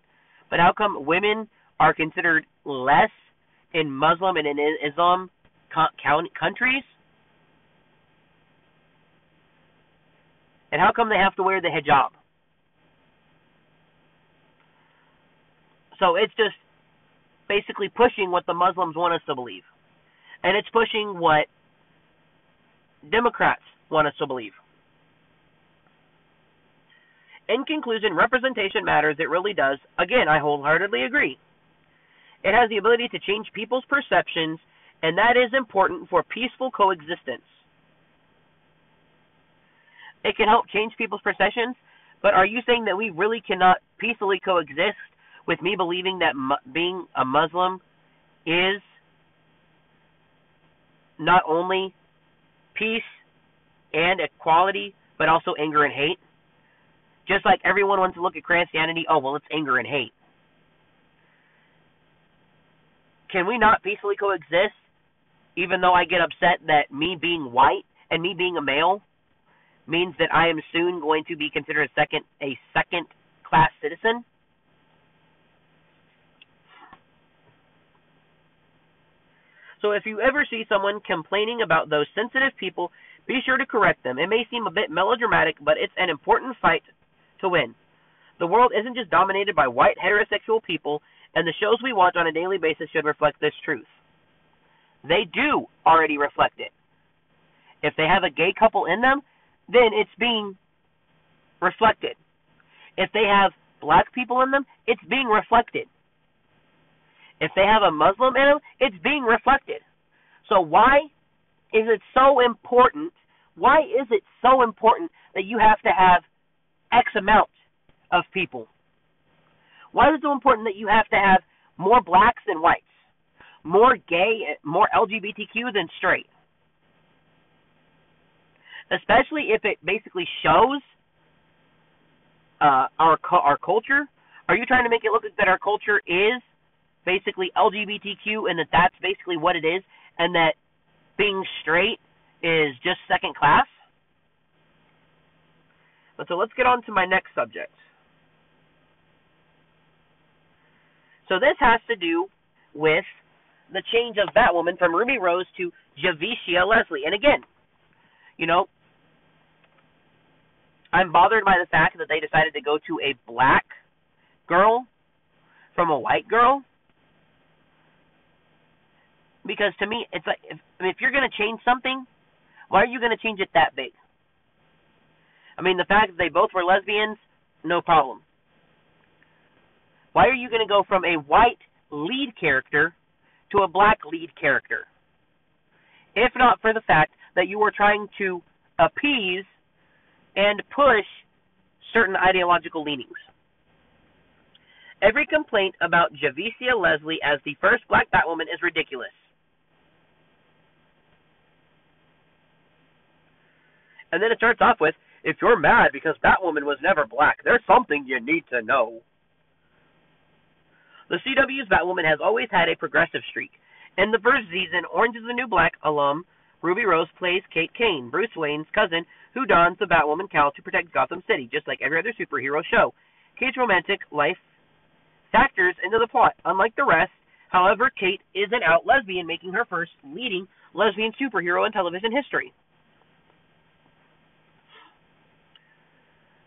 Speaker 1: but how come women are considered less in Muslim and in Islam countries? And how come they have to wear the hijab? So it's just basically pushing what the Muslims want us to believe. And it's pushing what Democrats want us to believe. In conclusion, representation matters. It really does. Again, I wholeheartedly agree. It has the ability to change people's perceptions, and that is important for peaceful coexistence. It can help change people's perceptions, but are you saying that we really cannot peacefully coexist with me believing that mu- being a Muslim is not only peace and equality, but also anger and hate? Just like everyone wants to look at Christianity, oh, well, it's anger and hate. Can we not peacefully coexist, even though I get upset that me being white and me being a male means that I am soon going to be considered a second a second class citizen? So if you ever see someone complaining about those sensitive people, be sure to correct them. It may seem a bit melodramatic, but it's an important fight to win. The world isn't just dominated by white heterosexual people, and the shows we watch on a daily basis should reflect this truth. They do already reflect it. If they have a gay couple in them, then it's being reflected. If they have black people in them, it's being reflected. If they have a Muslim in them, it's being reflected. So why is it so important? Why is it so important that you have to have X amount of people? Why is it so important that you have to have more blacks than whites, more gay, more LGBTQ than straight? Especially if it basically shows uh, our our culture. Are you trying to make it look like that our culture is basically LGBTQ and that that's basically what it is, and that being straight is just second class? But so let's get on to my next subject. So this has to do with the change of Batwoman from Ruby Rose to Javicia Leslie. And again, you know, I'm bothered by the fact that they decided to go to a black girl from a white girl. Because to me, it's like if, if you're going to change something, why are you going to change it that big? I mean, the fact that they both were lesbians, no problem. Why are you going to go from a white lead character to a black lead character? If not for the fact that you were trying to appease and push certain ideological leanings. Every complaint about Javicia Leslie as the first black Batwoman is ridiculous. And then it starts off with, if you're mad because Batwoman was never black, there's something you need to know. The CW's Batwoman has always had a progressive streak. In the first season, Orange is the New Black alum Ruby Rose plays Kate Kane, Bruce Wayne's cousin, who dons the Batwoman cowl to protect Gotham City, just like every other superhero show. Kate's romantic life factors into the plot. Unlike the rest, however, Kate is an out lesbian, making her first leading lesbian superhero in television history.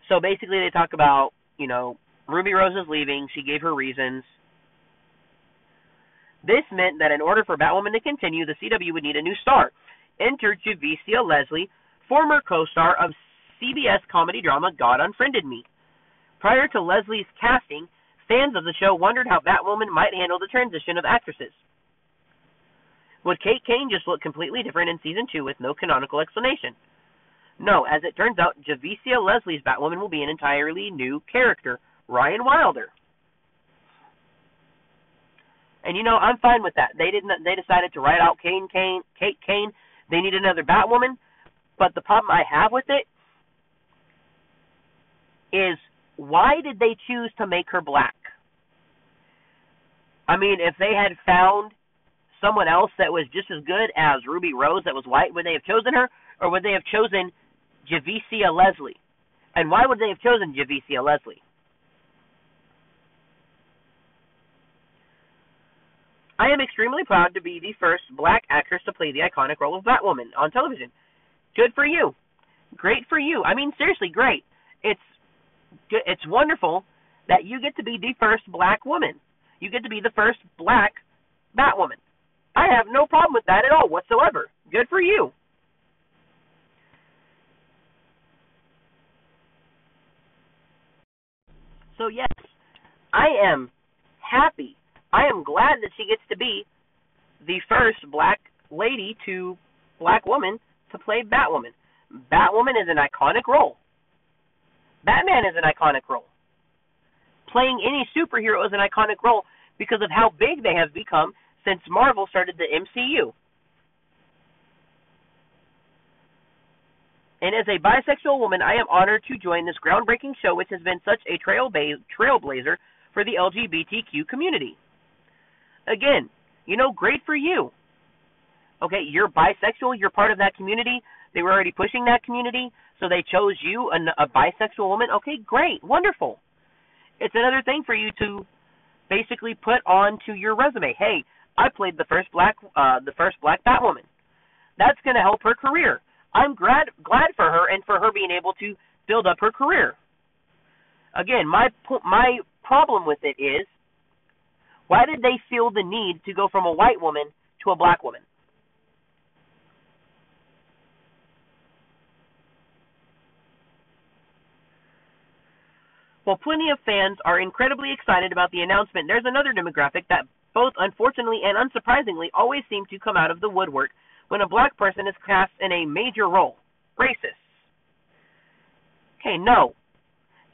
Speaker 1: So basically, they talk about, you know, Ruby Rose is leaving. She gave her reasons. This meant that in order for Batwoman to continue, the CW would need a new star. Enter Javicia Leslie, former co-star of CBS comedy drama God Unfriended Me. Prior to Leslie's casting, fans of the show wondered how Batwoman might handle the transition of actresses. Would Kate Kane just look completely different in season two with no canonical explanation? No, as it turns out, Javicia Leslie's Batwoman will be an entirely new character, Ryan Wilder. And you know, I'm fine with that. They didn't. They decided to write out Kane, Kane, Kate Kane. They need another Batwoman. But the problem I have with it is why did they choose to make her black? I mean, if they had found someone else that was just as good as Ruby Rose that was white, would they have chosen her, or would they have chosen Javicia Leslie. And why would they have chosen Javicia Leslie? I am extremely proud to be the first black actress to play the iconic role of Batwoman on television. Good for you. Great for you. I mean, seriously, great. It's it's wonderful that you get to be the first black woman. You get to be the first black Batwoman. I have no problem with that at all whatsoever. Good for you. So yes, I am happy. I am glad that she gets to be the first black lady to black woman to play Batwoman. Batwoman is an iconic role. Batman is an iconic role. Playing any superhero is an iconic role because of how big they have become since Marvel started the MCU. And as a bisexual woman, I am honored to join this groundbreaking show, which has been such a trailblazer for the LGBTQ community. Again, you know, great for you. Okay, you're bisexual, you're part of that community. They were already pushing that community, so they chose you, a, a bisexual woman. Okay, great, wonderful. It's another thing for you to basically put onto your resume. Hey, I played the first black, uh, the first black Batwoman. That's going to help her career. I'm glad glad for her and for her being able to build up her career. Again, my my problem with it is why did they feel the need to go from a white woman to a black woman? While plenty of fans are incredibly excited about the announcement, there's another demographic that both unfortunately and unsurprisingly always seem to come out of the woodwork when a black person is cast in a major role. Racist. Okay, no.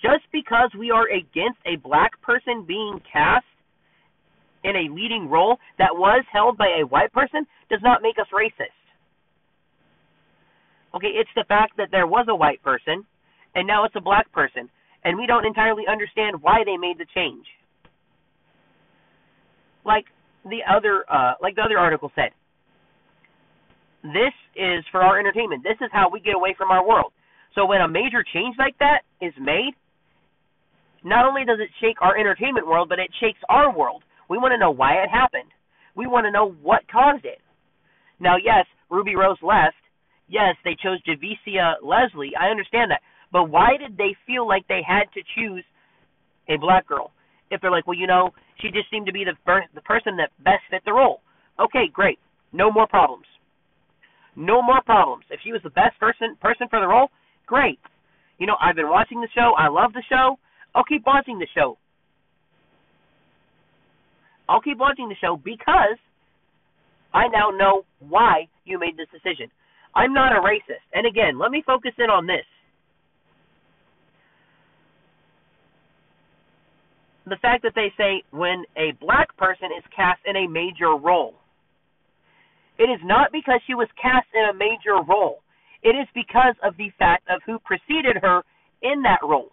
Speaker 1: Just because we are against a black person being cast in a leading role that was held by a white person does not make us racist. Okay, it's the fact that there was a white person and now it's a black person, and we don't entirely understand why they made the change. Like the other, uh, like the other article said, this is for our entertainment. This is how we get away from our world. So when a major change like that is made, not only does it shake our entertainment world, but it shakes our world. We want to know why it happened. We want to know what caused it. Now, yes, Ruby Rose left. Yes, they chose Javicia Leslie. I understand that. But why did they feel like they had to choose a black girl? If they're like, well, you know, she just seemed to be the first, the person that best fit the role. Okay, great. No more problems. No more problems. If she was the best person person for the role, great. You know, I've been watching the show. I love the show. I'll keep watching the show. I'll keep watching the show because I now know why you made this decision. I'm not a racist. And again, let me focus in on this. the fact that they say when a black person is cast in a major role. It is not because she was cast in a major role. It is because of the fact of who preceded her in that role.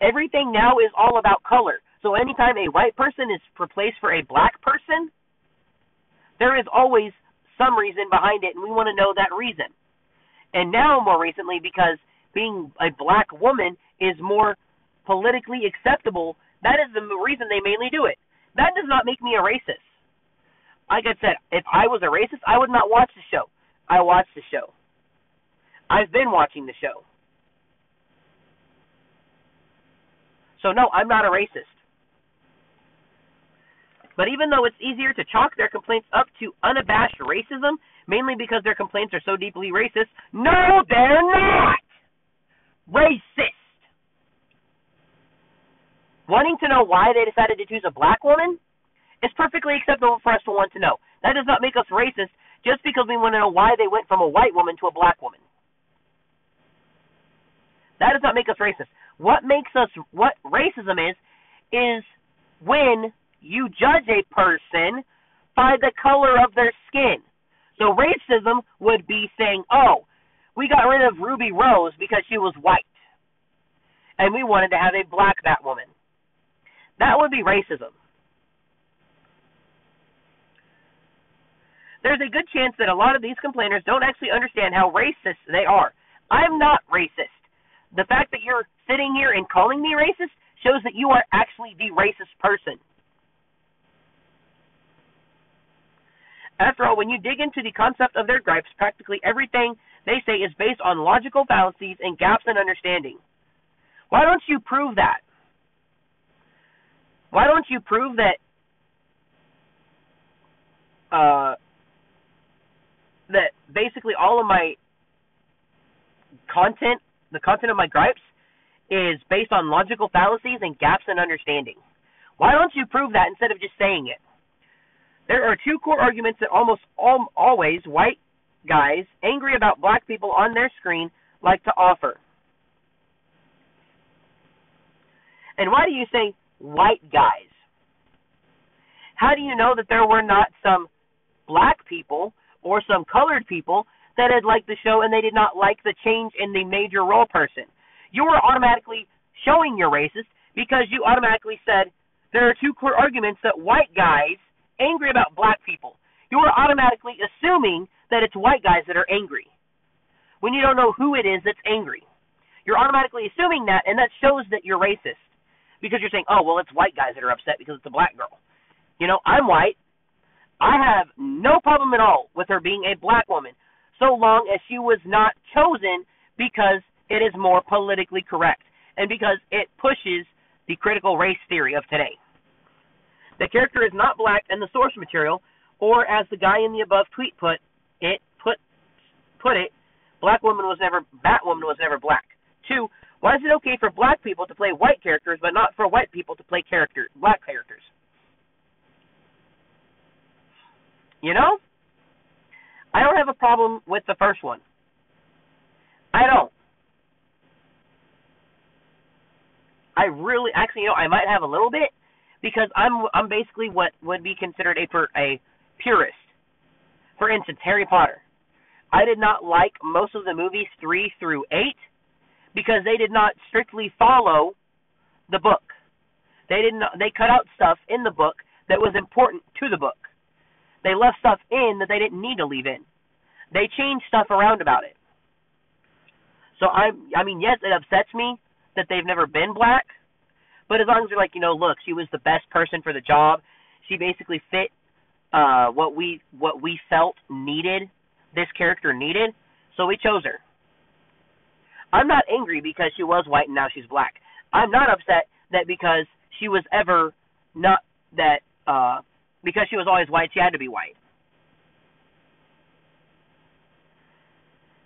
Speaker 1: Everything now is all about color. So anytime a white person is replaced for a black person, there is always some reason behind it, and we want to know that reason. And now, more recently, because being a black woman is more politically acceptable, that is the reason they mainly do it. That does not make me a racist. Like I said, if I was a racist, I would not watch the show. I watch the show. I've been watching the show. So, no, I'm not a racist. But even though it's easier to chalk their complaints up to unabashed racism, mainly because their complaints are so deeply racist, no, they're not racist. Wanting to know why they decided to choose a black woman is perfectly acceptable for us to want to know. That does not make us racist just because we want to know why they went from a white woman to a black woman. That does not make us racist. What makes us what racism is is when you judge a person by the color of their skin. So racism would be saying, "Oh, we got rid of Ruby Rose because she was white, and we wanted to have a black Batwoman." That would be racism. There's a good chance that a lot of these complainers don't actually understand how racist they are. I'm not racist. The fact that you're sitting here and calling me racist shows that you are actually the racist person. After all, when you dig into the concept of their gripes, practically everything they say is based on logical fallacies and gaps in understanding. Why don't you prove that? Why don't you prove that uh, that basically all of my content, the content of my gripes, is based on logical fallacies and gaps in understanding? Why don't you prove that instead of just saying it? There are two core arguments that almost all, always white guys angry about black people on their screen like to offer. And why do you say white guys? How do you know that there were not some black people or some colored people that had liked the show and they did not like the change in the major role person? You were automatically showing you're racist because you automatically said there are two core arguments that white guys angry about black people. You are automatically assuming that it's white guys that are angry when you don't know who it is that's angry. You're automatically assuming that, and that shows that you're racist because you're saying, oh, well, it's white guys that are upset because it's a black girl. You know, I'm white. I have no problem at all with her being a black woman so long as she was not chosen because it is more politically correct and because it pushes the critical race theory of today. The character is not black in the source material, or as the guy in the above tweet put it put put it, black woman was never Batwoman was never black. Two, why is it okay for black people to play white characters but not for white people to play character black characters? You know? I don't have a problem with the first one. I don't. I really actually you know I might have a little bit because I'm I'm basically what would be considered a per, a purist. For instance, Harry Potter. I did not like most of the movies 3 through 8 because they did not strictly follow the book. They didn't they cut out stuff in the book that was important to the book. They left stuff in that they didn't need to leave in. They changed stuff around about it. So I I mean yes, it upsets me that they've never been black but as long as you're like, you know, look, she was the best person for the job. She basically fit uh what we what we felt needed this character needed, so we chose her. I'm not angry because she was white and now she's black. I'm not upset that because she was ever not that uh because she was always white, she had to be white.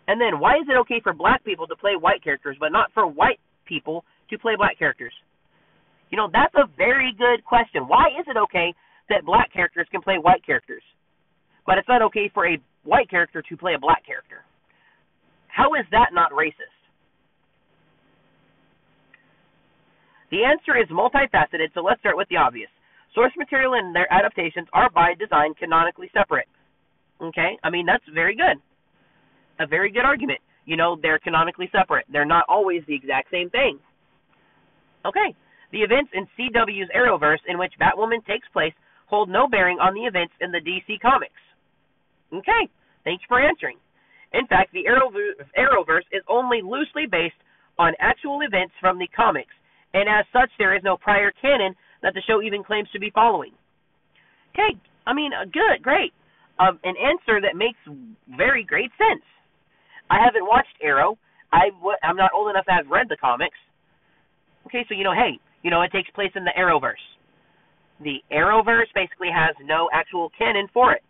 Speaker 1: And then why is it okay for black people to play white characters but not for white people to play black characters? You know, that's a very good question. Why is it okay that black characters can play white characters, but it's not okay for a white character to play a black character? How is that not racist? The answer is multifaceted, so let's start with the obvious. Source material and their adaptations are by design canonically separate. Okay? I mean, that's very good. A very good argument. You know, they're canonically separate. They're not always the exact same thing. Okay. The events in CW's Arrowverse in which Batwoman takes place hold no bearing on the events in the DC comics. Okay. Thanks for answering. In fact, the Arrowverse is only loosely based on actual events from the comics, and as such, there is no prior canon that the show even claims to be following. Okay, I mean, uh, good, great. Um, an answer that makes very great sense. I haven't watched Arrow. I w- I'm not old enough to have read the comics. Okay, so you know, hey, you know, it takes place in the Arrowverse. The Arrowverse basically has no actual canon for it.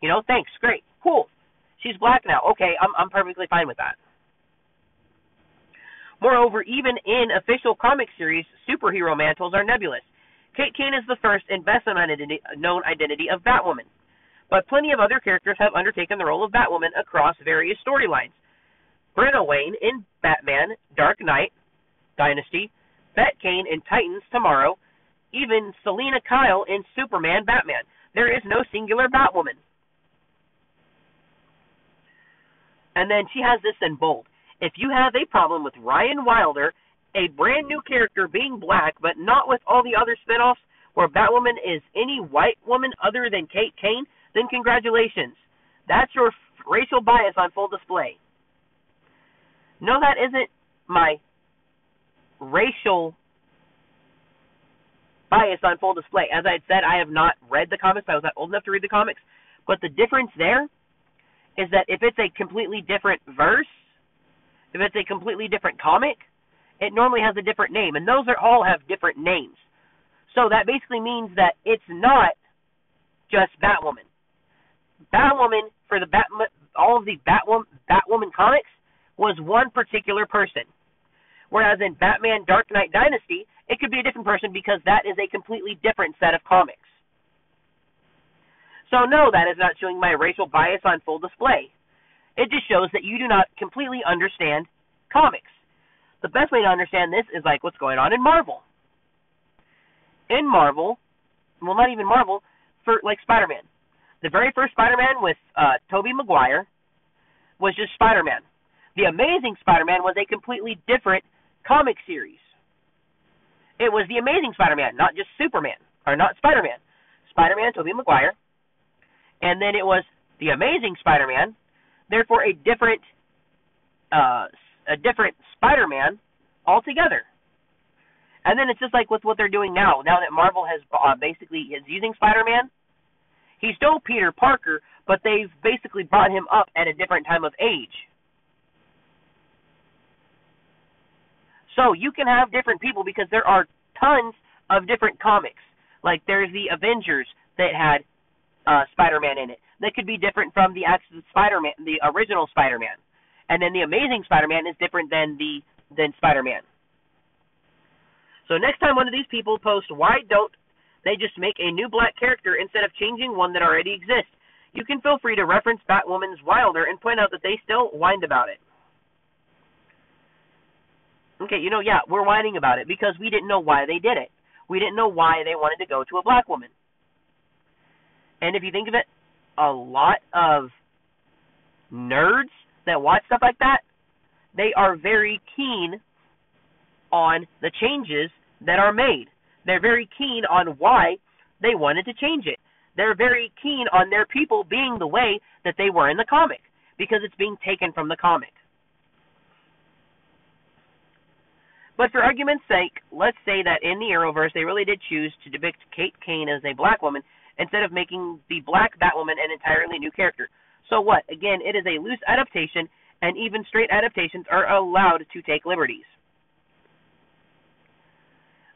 Speaker 1: You know, thanks, great, cool. She's black now. Okay, I'm I'm perfectly fine with that. Moreover, even in official comic series, superhero mantles are nebulous. Kate Kane is the first and best known identity, of Batwoman, but plenty of other characters have undertaken the role of Batwoman across various storylines. Brenna Wayne in Batman, Dark Knight, Dynasty, Bette Kane in Titans Tomorrow, even Selina Kyle in Superman Batman. There is no singular Batwoman. And then she has this in bold. If you have a problem with Ryan Wilder, a brand new character being black, but not with all the other spinoffs where Batwoman is any white woman other than Kate Kane, then congratulations. That's your racial bias on full display. No, that isn't my racial bias on full display. As I said, I have not read the comics. I was not old enough to read the comics. But the difference there is that if it's a completely different verse, if it's a completely different comic, it normally has a different name, and those are all have different names. So that basically means that it's not just Batwoman. Batwoman for the Bat all of the Batwoman Batwoman comics was one particular person. Whereas in Batman Dark Knight Dynasty, it could be a different person because that is a completely different set of comics. So no, that is not showing my racial bias on full display. It just shows that you do not completely understand comics. The best way to understand this is like what's going on in Marvel. In Marvel, well, not even Marvel, for like Spider-Man. The very first Spider-Man with uh, Tobey Maguire was just Spider-Man. The Amazing Spider-Man was a completely different comic series. It was the Amazing Spider-Man, not just Superman or not Spider-Man. Spider-Man, Tobey Maguire, and then it was the Amazing Spider-Man, therefore a different uh, a different Spider-Man altogether. And then it's just like with what they're doing now. Now that Marvel has uh, basically is using Spider-Man, he's still Peter Parker, but they've basically brought him up at a different time of age. So you can have different people because there are tons of different comics. Like there's the Avengers that had uh, Spider-Man in it. That could be different from the actual Spider-Man, the original Spider-Man, and then the Amazing Spider-Man is different than the than Spider-Man. So next time one of these people posts, why don't they just make a new black character instead of changing one that already exists? You can feel free to reference Batwoman's Wilder and point out that they still whined about it. Okay, you know, yeah, we're whining about it because we didn't know why they did it. We didn't know why they wanted to go to a black woman. And if you think of it, a lot of nerds that watch stuff like that, they are very keen on the changes that are made. They're very keen on why they wanted to change it. They're very keen on their people being the way that they were in the comic because it's being taken from the comic. But for argument's sake, let's say that in the Arrowverse they really did choose to depict Kate Kane as a black woman instead of making the black Batwoman an entirely new character. So what? Again, it is a loose adaptation, and even straight adaptations are allowed to take liberties.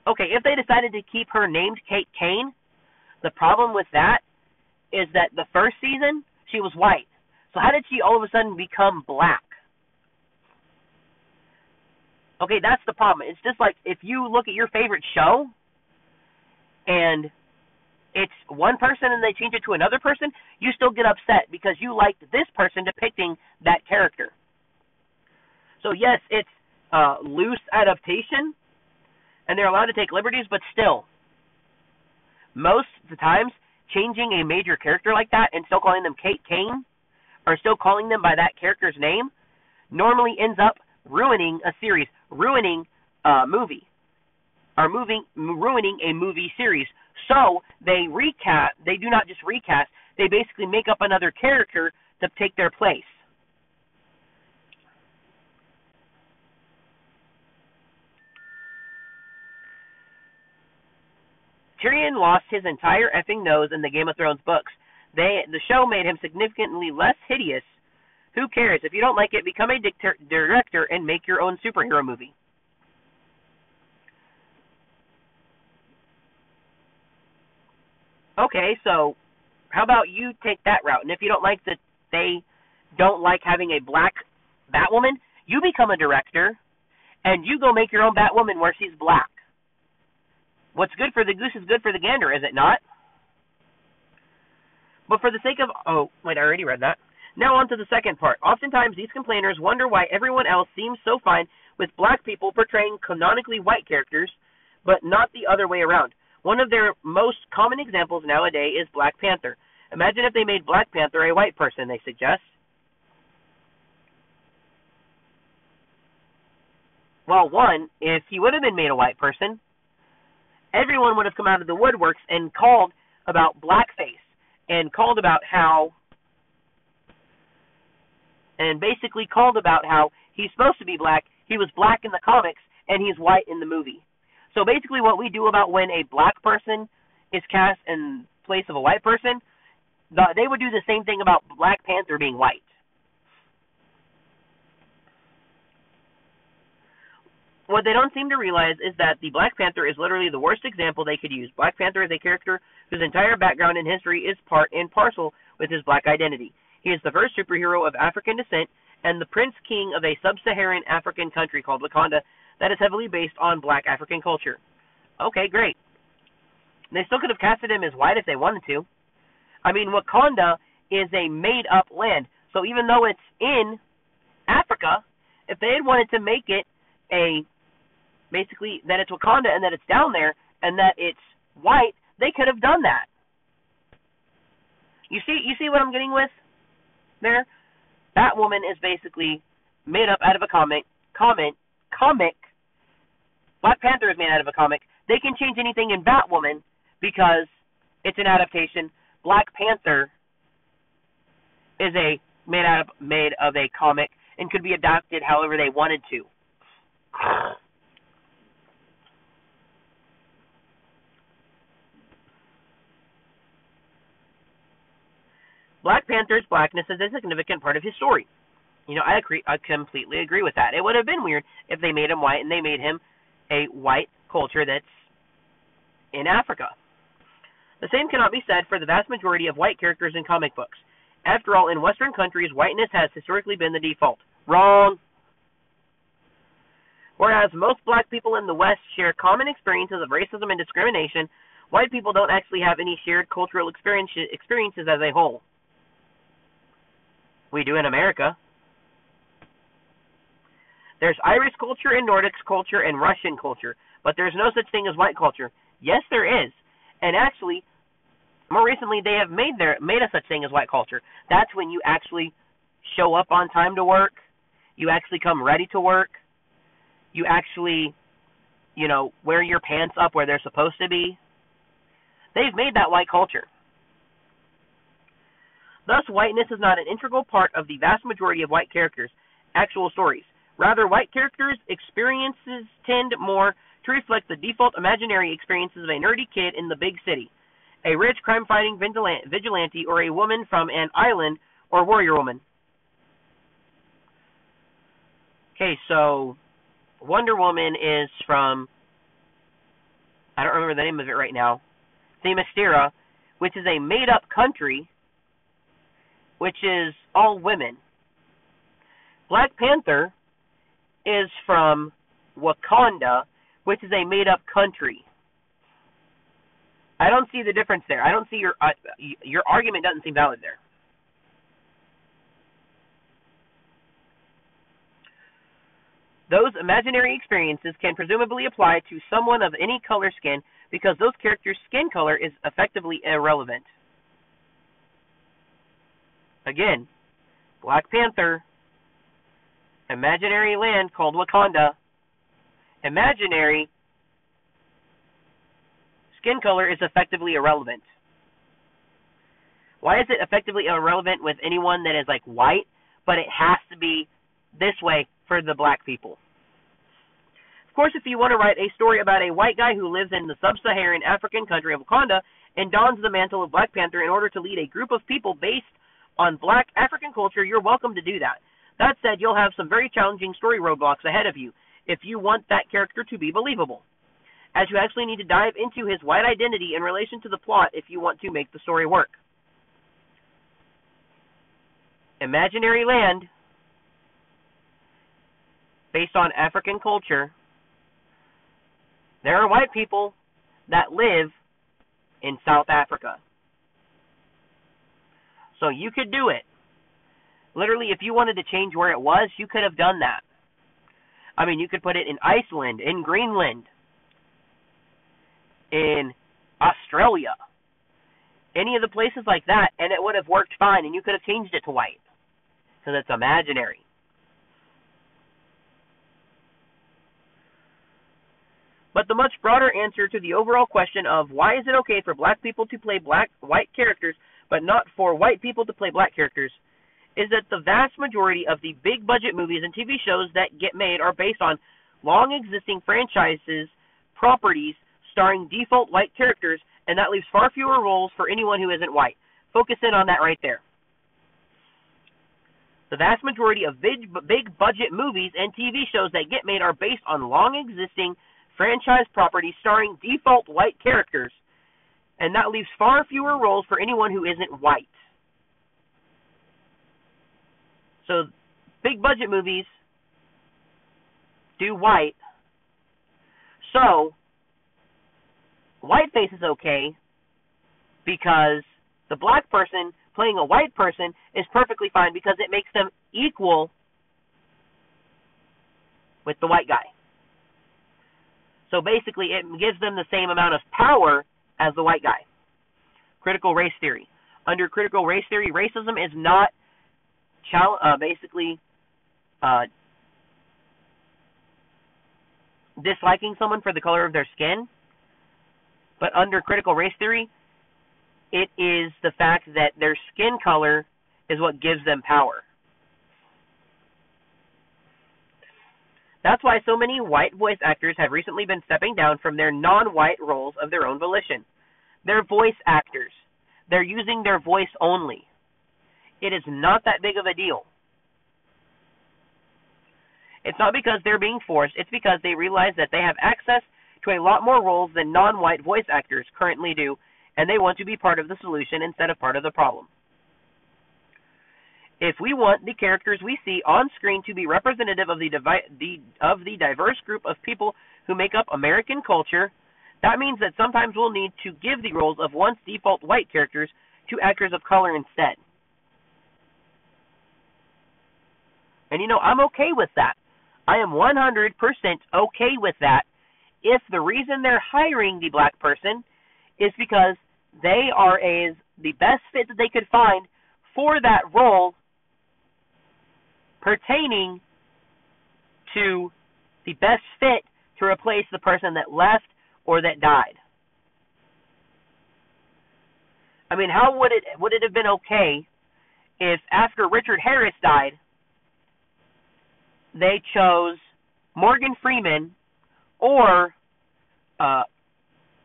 Speaker 1: Okay, if they decided to keep her named Kate Kane, the problem with that is that the first season she was white. So how did she all of a sudden become black? Okay, that's the problem. It's just like if you look at your favorite show and it's one person and they change it to another person, you still get upset because you liked this person depicting that character. So yes, it's uh, loose adaptation, and they're allowed to take liberties, but still, most of the times, changing a major character like that and still calling them Kate Kane, or still calling them by that character's name, normally ends up ruining a series, ruining a movie, or moving ruining a movie series. So they recast. They do not just recast. They basically make up another character to take their place. Tyrion lost his entire effing nose in the Game of Thrones books. They the show made him significantly less hideous. Who cares? If you don't like it, become a director and make your own superhero movie. Okay, so how about you take that route? And if you don't like that they don't like having a black Batwoman, you become a director and you go make your own Batwoman where she's black. What's good for the goose is good for the gander, is it not? But for the sake of oh wait, I already read that. Now on to the second part. Oftentimes these complainers wonder why everyone else seems so fine with black people portraying canonically white characters, but not the other way around. One of their most common examples nowadays is Black Panther. Imagine if they made Black Panther a white person, they suggest. Well, one, if he would have been made a white person, everyone would have come out of the woodworks and called about blackface and called about how and basically called about how he's supposed to be black, he was black in the comics and he's white in the movie. So basically what we do about when a black person is cast in place of a white person, the, they would do the same thing about Black Panther being white. What they don't seem to realize is that the Black Panther is literally the worst example they could use. Black Panther is a character whose entire background and history is part and parcel with his black identity. He is the first superhero of African descent and the prince king of a sub-Saharan African country called Wakanda that is heavily based on black African culture. Okay, great. They still could have casted him as white if they wanted to. I mean, Wakanda is a made-up land. So even though it's in Africa, if they had wanted to make it a basically that it's Wakanda and that it's down there and that it's white, they could have done that. You see, you see what I'm getting with there? Batwoman is basically made up out of a comment comic, comic. Black Panther is made out of a comic. They can change anything in Batwoman because it's an adaptation. Black Panther is a made out of made of a comic and could be adapted however they wanted to. Black Panther's blackness is a significant part of his story. You know, I agree. I completely agree with that. It would have been weird if they made him white and they made him a white culture that's in Africa. The same cannot be said for the vast majority of white characters in comic books. After all, in Western countries, whiteness has historically been the default. Wrong. Whereas most black people in the West share common experiences of racism and discrimination, white people don't actually have any shared cultural experiences as a whole. We do in America. There's Irish culture and Nordic culture and Russian culture, but there's no such thing as white culture. Yes, there is. And actually, more recently they have made their made a such thing as white culture. That's when you actually show up on time to work, you actually come ready to work, you actually, you know, wear your pants up where they're supposed to be. They've made that white culture. Thus, whiteness is not an integral part of the vast majority of white characters' actual stories. Rather, white characters' experiences tend more to reflect the default imaginary experiences of a nerdy kid in the big city, a rich crime fighting vigilante, or a woman from an island or warrior woman. Okay, so Wonder Woman is from I don't remember the name of it right now. Themyscira, which is a made up country which is all women. Black Panther is from Wakanda, which is a made up country. I don't see the difference there. I don't see your uh, your argument doesn't seem valid there. Those imaginary experiences can presumably apply to someone of any color skin because those characters' skin color is effectively irrelevant. Again, Black Panther, imaginary land called Wakanda, imaginary skin color is effectively irrelevant. Why is it effectively irrelevant with anyone that is like white, but it has to be this way for the black people? Of course, if you want to write a story about a white guy who lives in the sub-Saharan African country of Wakanda and dons the mantle of Black Panther in order to lead a group of people based on black African culture, you're welcome to do that. That said, you'll have some very challenging story roadblocks ahead of you if you want that character to be believable, as you actually need to dive into his white identity in relation to the plot if you want to make the story work. Imaginary land, based on African culture, there are white people that live in South Africa. So you could do it. Literally, if you wanted to change where it was, you could have done that. I mean, you could put it in Iceland, in Greenland, in Australia, any of the places like that, and it would have worked fine, and you could have changed it to white because it's imaginary. But the much broader answer to the overall question of why is it okay for black people to play black white characters but not for white people to play black characters is that the vast majority of the big budget movies and TV shows that get made are based on long existing franchises, properties starring default white characters, and that leaves far fewer roles for anyone who isn't white. Focus in on that right there. The vast majority of big, big budget movies and TV shows that get made are based on long existing franchise properties starring default white characters, and that leaves far fewer roles for anyone who isn't white. So, big budget movies do white. So, whiteface is okay because the black person playing a white person is perfectly fine because it makes them equal with the white guy. So basically, it gives them the same amount of power as the white guy. Critical race theory. Under critical race theory, racism is not uh, basically uh, disliking someone for the color of their skin. But under critical race theory, it is the fact that their skin color is what gives them power. That's why so many white voice actors have recently been stepping down from their non white roles of their own volition. They're voice actors. They're using their voice only. It is not that big of a deal. It's not because they're being forced, it's because they realize that they have access to a lot more roles than non white voice actors currently do, and they want to be part of the solution instead of part of the problem. If we want the characters we see on screen to be representative of the, divi- the, of the diverse group of people who make up American culture, that means that sometimes we'll need to give the roles of once default white characters to actors of color instead. And you know, I'm okay with that. I am 100% okay with that if the reason they're hiring the black person is because they are as the best fit that they could find for that role pertaining to the best fit to replace the person that left or that died. I mean, how would it would it have been okay if after Richard Harris died, they chose Morgan Freeman or uh,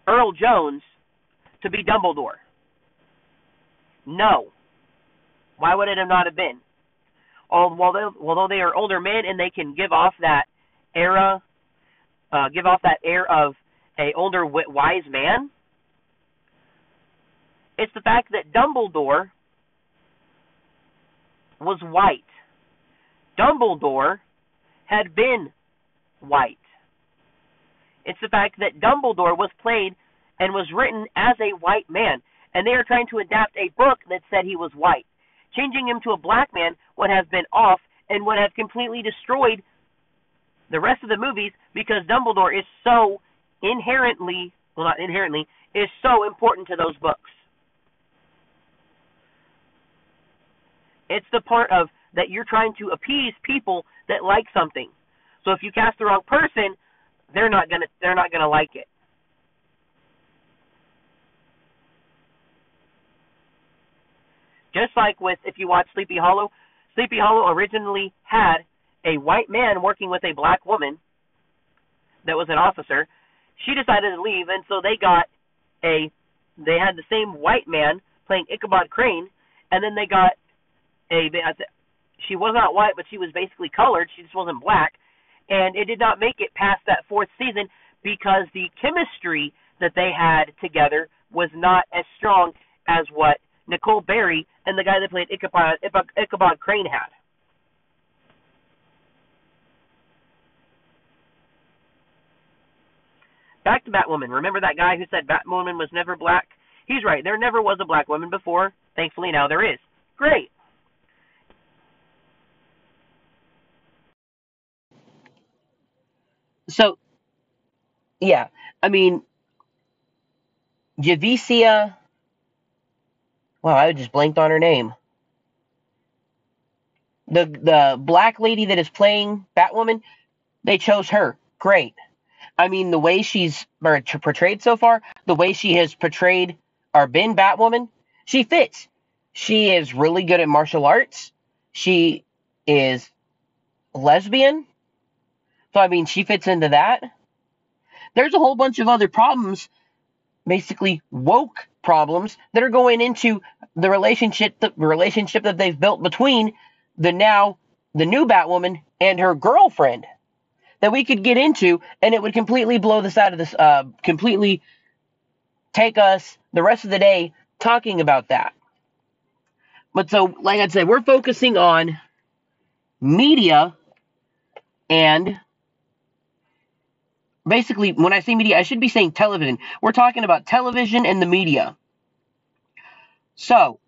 Speaker 1: Earl Jones to be Dumbledore? No. Why would it have not have been? although although they are older men and they can give off that era, uh, give off that air of a older wise man. It's the fact that Dumbledore was white. Dumbledore had been white. It's the fact that Dumbledore was played and was written as a white man, and they are trying to adapt a book that said he was white. Changing him to a black man would have been off and would have completely destroyed the rest of the movies because Dumbledore is so inherently, well, not inherently, is so important to those books. It's the part of that you're trying to appease people that like something. So if you cast the wrong person, they're not gonna they're not gonna like it. Just like with if you watch Sleepy Hollow, Sleepy Hollow originally had a white man working with a black woman that was an officer. She decided to leave, and so they got a they had the same white man playing Ichabod Crane, and then they got a she was not white, but she was basically colored. She just wasn't black, and it did not make it past that fourth season because the chemistry that they had together was not as strong as what Nicole Beharie and the guy that played Ichabod, Ichabod Crane had. Back to Batwoman. Remember that guy who said Batwoman was never black? He's right. There never was a black woman before. Thankfully, now there is. Great. So, yeah, I mean, Javicia. Wow, I just blanked on her name. The the black lady that is playing Batwoman, they chose her. Great. I mean, the way she's portrayed so far, the way she has portrayed or been Batwoman, she fits. She is really good at martial arts. She is lesbian. So, I mean, she fits into that. There's a whole bunch of other problems, basically woke problems, that are going into the relationship, the relationship that they've built between the now, the new Batwoman and her girlfriend that we could get into, and it would completely blow this out of this, uh, completely take us the rest of the day talking about that. But so, like I said, we're focusing on media and basically, when I say media, I should be saying television. We're talking about television and the media. So,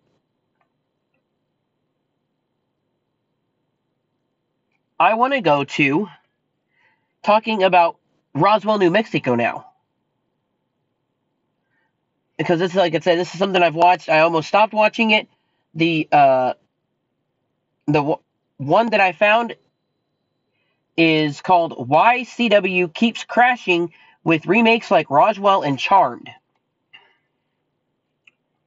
Speaker 1: I want to go to talking about Roswell, New Mexico now. Because this is, like I said, this is something I've watched. I almost stopped watching it. The, uh, the one that I found is called Why CW Keeps Crashing with Remakes like Roswell and Charmed.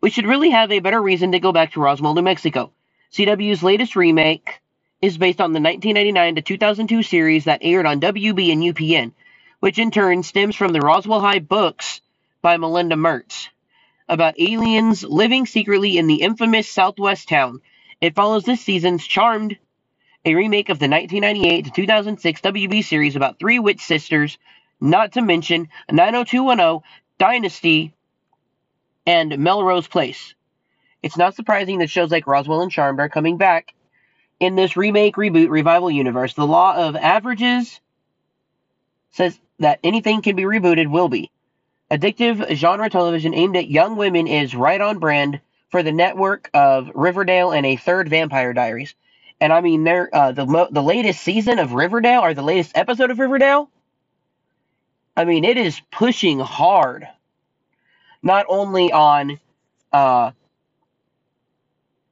Speaker 1: We should really have a better reason to go back to Roswell, New Mexico. CW's latest remake is based on the 1999 to 2002 series that aired on WB and UPN, which in turn stems from the Roswell High books by Melinda Metz about aliens living secretly in the infamous Southwest town. It follows this season's Charmed a remake of the 1998 to 2006 WB series about three witch sisters, not to mention 90210, Dynasty, and Melrose Place. It's not surprising that shows like Roswell and Charmed are coming back in this remake, reboot, revival universe. The law of averages says that anything can be rebooted will be. Addictive genre television aimed at young women is right on brand for the network of Riverdale and a third Vampire Diaries. And I mean, there uh, the the latest season of Riverdale or the latest episode of Riverdale. I mean, it is pushing hard, not only on, uh,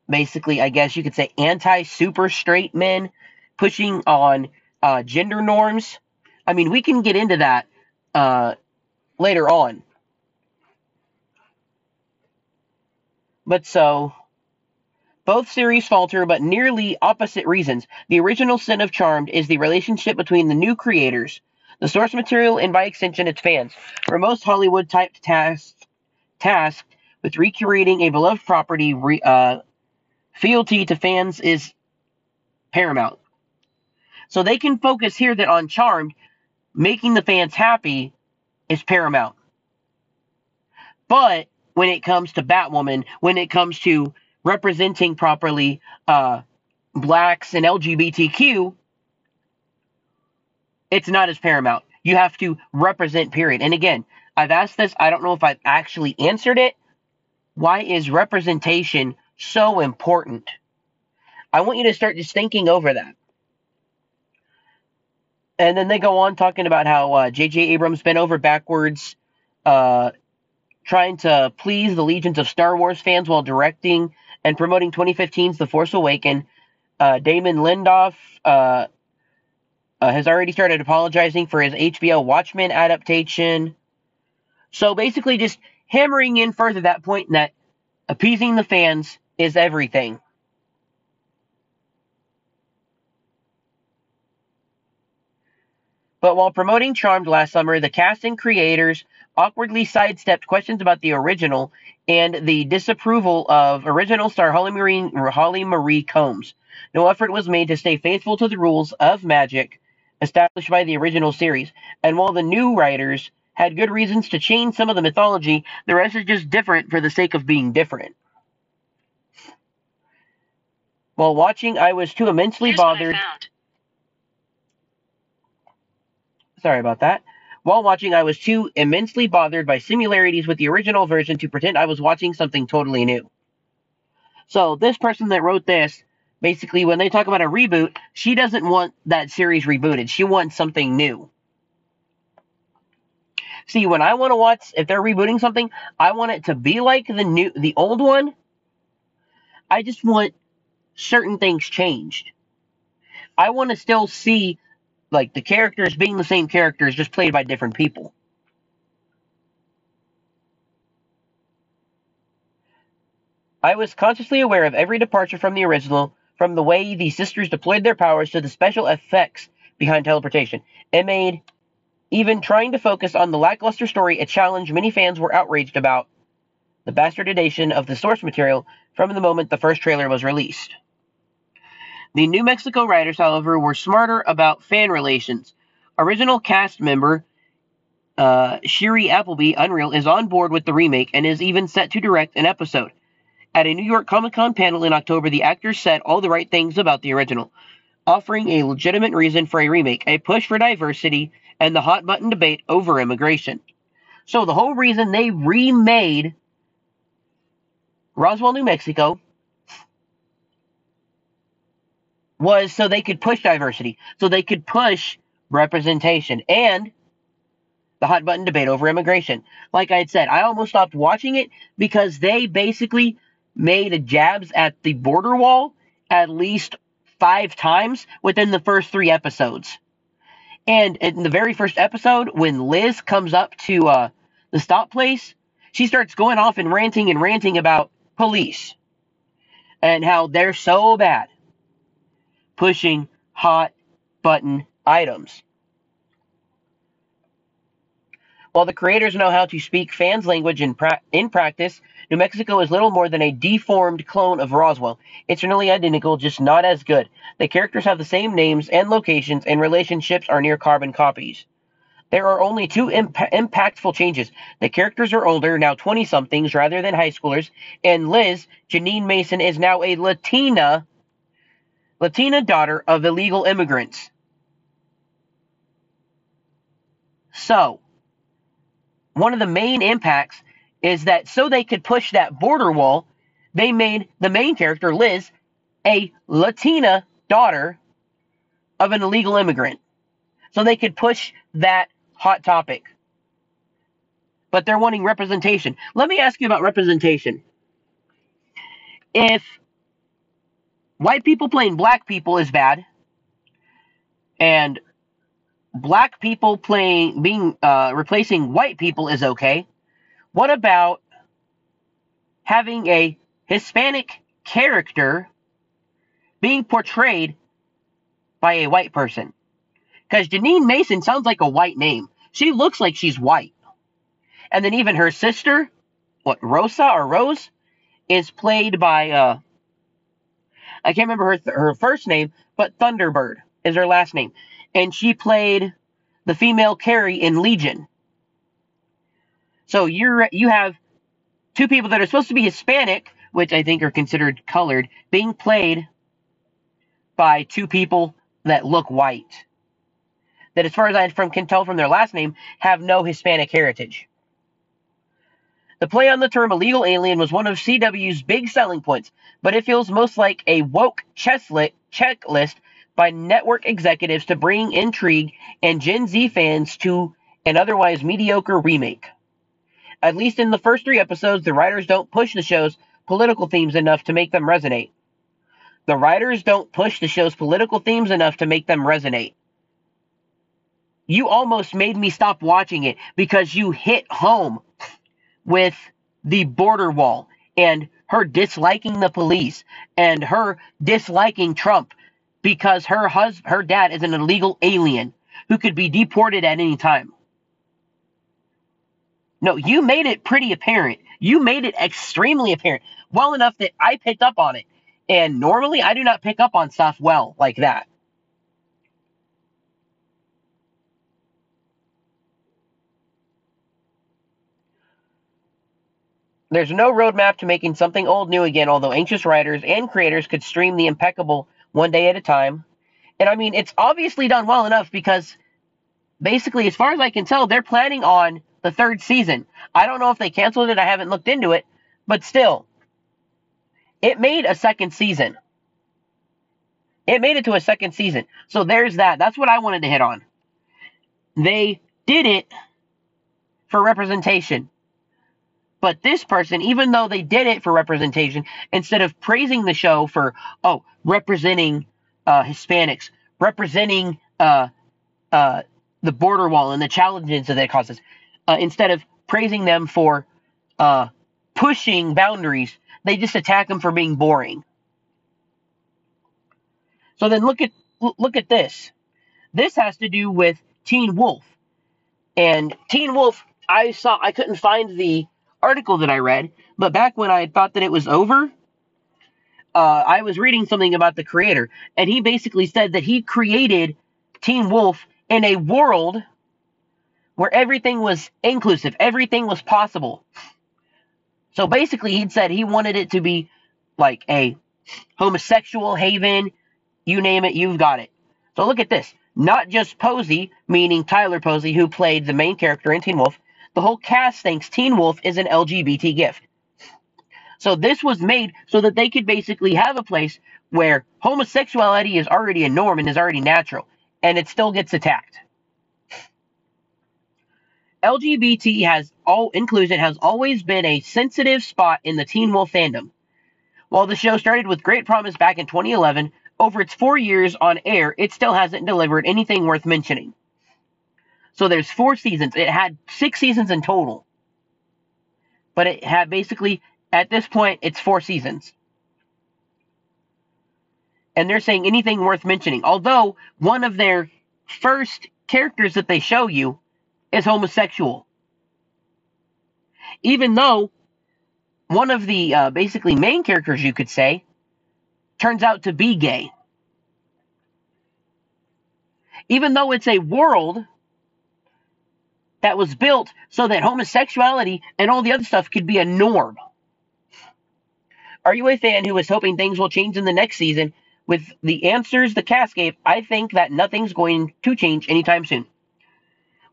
Speaker 1: basically, I guess you could say anti super straight men, pushing on uh, gender norms. I mean, we can get into that uh, later on. But so both series falter, but nearly opposite reasons. The original sin of Charmed is the relationship between the new creators, the source material, and by extension, its fans. For most Hollywood type tasks with recreating a beloved property, re, uh, fealty to fans is paramount. So they can focus here that on Charmed, making the fans happy is paramount. But when it comes to Batwoman, when it comes to representing properly uh, blacks and LGBTQ, it's not as paramount. You have to represent, period. And again, I've asked this, I don't know if I've actually answered it. Why is representation so important? I want you to start just thinking over that. and then they go on talking about how J.J. Uh, Abrams bent over backwards, uh, trying to please the legions of Star Wars fans while directing and promoting 2015's The Force Awakens. Uh, Damon Lindelof uh, uh, has already started apologizing for his HBO Watchmen adaptation. So basically, just hammering in further that point that appeasing the fans is everything. But while promoting Charmed last summer, the cast and creators awkwardly sidestepped questions about the original and the disapproval of original star Holly Marie, Holly Marie Combs. No effort was made to stay faithful to the rules of magic established by the original series, and while the new writers had good reasons to change some of the mythology, the rest is just different for the sake of being different. While watching, I was too immensely
Speaker 2: Here's
Speaker 1: bothered. Sorry about that. While watching, I was too immensely bothered by similarities with the original version to pretend I was watching something totally new. So, this person that wrote this, basically, when they talk about a reboot, she doesn't want that series rebooted. She wants something new. See, when I want to watch, if they're rebooting something, I want it to be like the new, the old one. I just want certain things changed. I want to still see like the characters being the same characters, just played by different people. I was consciously aware of every departure from the original, from the way the sisters deployed their powers to the special effects behind teleportation. It made even trying to focus on the lackluster story a challenge many fans were outraged about the bastardization of the source material from the moment the first trailer was released. The New Mexico writers, however, were smarter about fan relations. Original cast member uh, Shiri Appleby, Unreal, is on board with the remake and is even set to direct an episode. At a New York Comic Con panel in October, the actors said all the right things about the original, offering a legitimate reason for a remake, a push for diversity, and the hot button debate over immigration. So, the whole reason they remade Roswell, New Mexico was so they could push diversity, so they could push representation and the hot button debate over immigration. Like I had said, I almost stopped watching it because they basically made jabs at the border wall at least five times within the first three episodes. And in the very first episode, when Liz comes up to uh, the stop place, she starts going off and ranting and ranting about police and how they're so bad pushing hot button items. While the creators know how to speak fans' language in, pra- in practice, New Mexico is little more than a deformed clone of Roswell. It's nearly identical, just not as good. The characters have the same names and locations, and relationships are near carbon copies. There are only two imp- impactful changes. The characters are older, now 20 somethings rather than high schoolers, and Liz, Jeanine Mason, is now a Latina Latina daughter of illegal immigrants. So, one of the main impacts is that so they could push that border wall, they made the main character, Liz, a Latina daughter of an illegal immigrant. So they could push that hot topic. But they're wanting representation. Let me ask you about representation. If white people playing black people is bad, and black people playing being uh, replacing white people is okay. What about having a Hispanic character being portrayed by a white person? Because Jeanine Mason sounds like a white name. She looks like she's white. And then even her sister, what Rosa or Rose, is played by uh, I can't remember her th- her first name, but Thunderbird is her last name, and she played the female Carrie in Legion. So you're you have two people that are supposed to be Hispanic, which I think are considered colored, being played by two people that look white. That, as far as I from, can tell from their last name, have no Hispanic heritage. The play on the term illegal alien was one of CW's big selling points, but it feels most like a woke checklist by network executives to bring intrigue and Gen Z fans to an otherwise mediocre remake. At least in the first three episodes, the writers don't push the show's political themes enough to make them resonate. The writers don't push the show's political themes enough to make them resonate. You almost made me stop watching it because you hit home with the border wall and her disliking the police and her disliking Trump because her hus- her dad is an illegal alien who could be deported at any time. No, you made it pretty apparent. You made it extremely apparent. Well enough that I picked up on it. And normally I do not pick up on stuff well like that. There's no roadmap to making something old new again, although anxious writers and creators could stream the impeccable one day at a time. And I mean, it's obviously done well enough because basically, as far as I can tell, they're planning on the third season. I don't know if they canceled it, I haven't looked into it, but still, it made a second season. It made it to a second season. So there's that. That's what I wanted to hit on. They did it for representation. But this person, even though they did it for representation, instead of praising the show for, oh, representing uh, Hispanics, representing uh, uh, the border wall and the challenges that it causes, uh, instead of praising them for uh, pushing boundaries, they just attack them for being boring. So then look at look at this. This has to do with Teen Wolf. And Teen Wolf, I saw I couldn't find the article that I read, but back when I thought that it was over, uh, I was reading something about the creator, and he basically said that he created Teen Wolf in a world where everything was inclusive, everything was possible. So basically, he'd said he wanted it to be like a homosexual haven, you name it, you've got it. So look at this. Not just Posey, meaning Tyler Posey, who played the main character in Teen Wolf. The whole cast thinks Teen Wolf is an LGBT gift. So this was made so that they could basically have a place where homosexuality is already a norm and is already natural, and it still gets attacked. LGBT has all inclusion has always been a sensitive spot in the Teen Wolf fandom. While the show started with great promise back in 2011, over its four years on air, it still hasn't delivered anything worth mentioning. So there's four seasons. It had six seasons in total. But it had basically, at this point, it's four seasons. And they're saying anything worth mentioning. Although, one of their first characters that they show you is homosexual. Even though one of the uh, basically main characters, you could say, turns out to be gay. Even though it's a world that was built so that homosexuality and all the other stuff could be a norm. Are you a fan who is hoping things will change in the next season? With the answers the cast gave, I think that nothing's going to change anytime soon.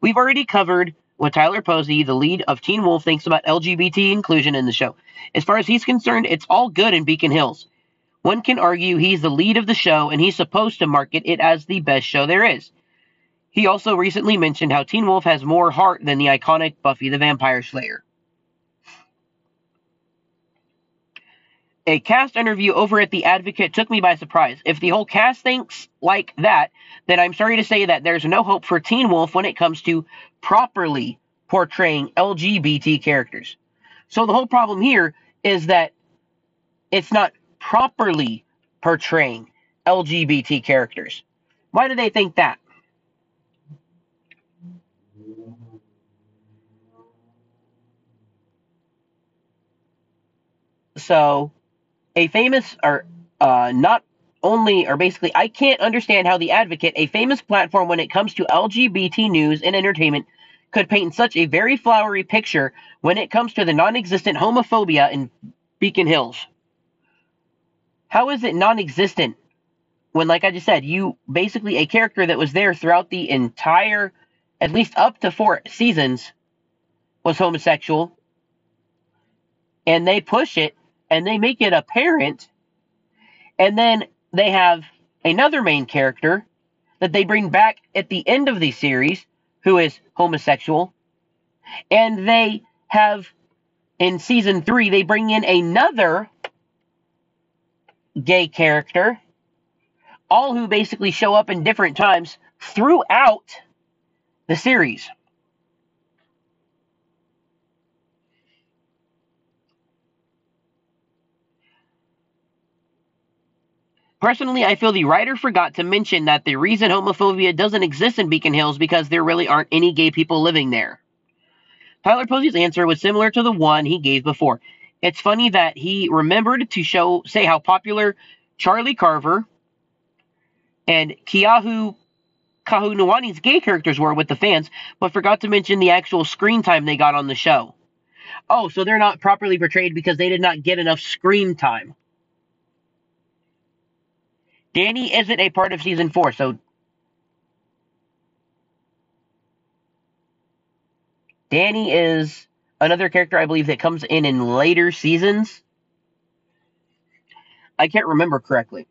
Speaker 1: We've already covered what Tyler Posey, the lead of Teen Wolf, thinks about LGBT inclusion in the show. As far as he's concerned, it's all good in Beacon Hills. One can argue he's the lead of the show and he's supposed to market it as the best show there is. He also recently mentioned how Teen Wolf has more heart than the iconic Buffy the Vampire Slayer. A cast interview over at The Advocate took me by surprise. If the whole cast thinks like that, then I'm sorry to say that there's no hope for Teen Wolf when it comes to properly portraying LGBT characters. So the whole problem here is that it's not properly portraying LGBT characters. Why do they think that? So, a famous or uh, not only or basically I can't understand how the Advocate, a famous platform when it comes to LGBT news and entertainment, could paint such a very flowery picture when it comes to the non-existent homophobia in Beacon Hills. How is it non-existent when like I just said, you basically a character that was there throughout the entire at least up to 4 seasons was homosexual and they push it and they make it apparent and then they have another main character that they bring back at the end of the series who is homosexual. And they have, in season three, they bring in another gay character, all who basically show up in different times throughout the series. Personally, I feel the writer forgot to mention that the reason homophobia doesn't exist in Beacon Hills because there really aren't any gay people living there. Tyler Posey's answer was similar to the one he gave before. It's funny that he remembered to show say how popular Charlie Carver and Keahu Kahuanui's gay characters were with the fans, but forgot to mention the actual screen time they got on the show. Oh, so they're not properly portrayed because they did not get enough screen time. Danny isn't a part of season four, so Danny is another character I believe that comes in in later seasons. I can't remember correctly.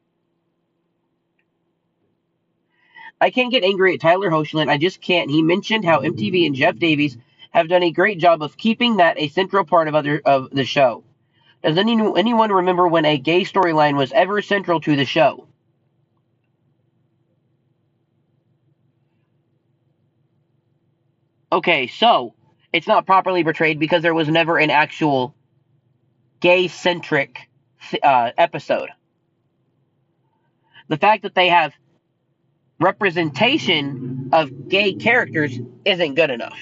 Speaker 1: I can't get angry at Tyler Hoechlin. I just can't. He mentioned how MTV and Jeff Davis have done a great job of keeping that a central part of other of the show. Does any, anyone remember when a gay storyline was ever central to the show? Okay, so it's not properly portrayed because there was never an actual gay centric uh, episode. The fact that they have representation of gay characters isn't good enough.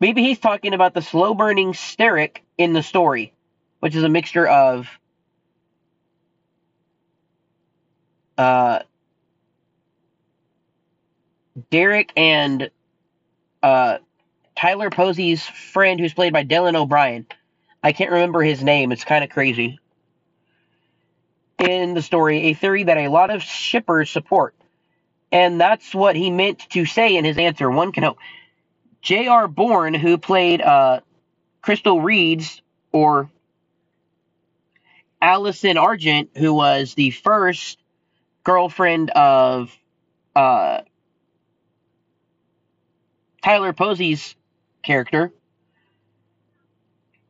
Speaker 1: Maybe he's talking about the slow burning Sterek in the story, which is a mixture of uh, Derek and uh, Tyler Posey's friend, who's played by Dylan O'Brien. I can't remember his name. It's kind of crazy. In the story, a theory that a lot of shippers support. And that's what he meant to say in his answer. One can hope. J.R. Bourne, who played uh, Crystal Reed's, or Allison Argent, who was the first girlfriend of uh, Tyler Posey's character.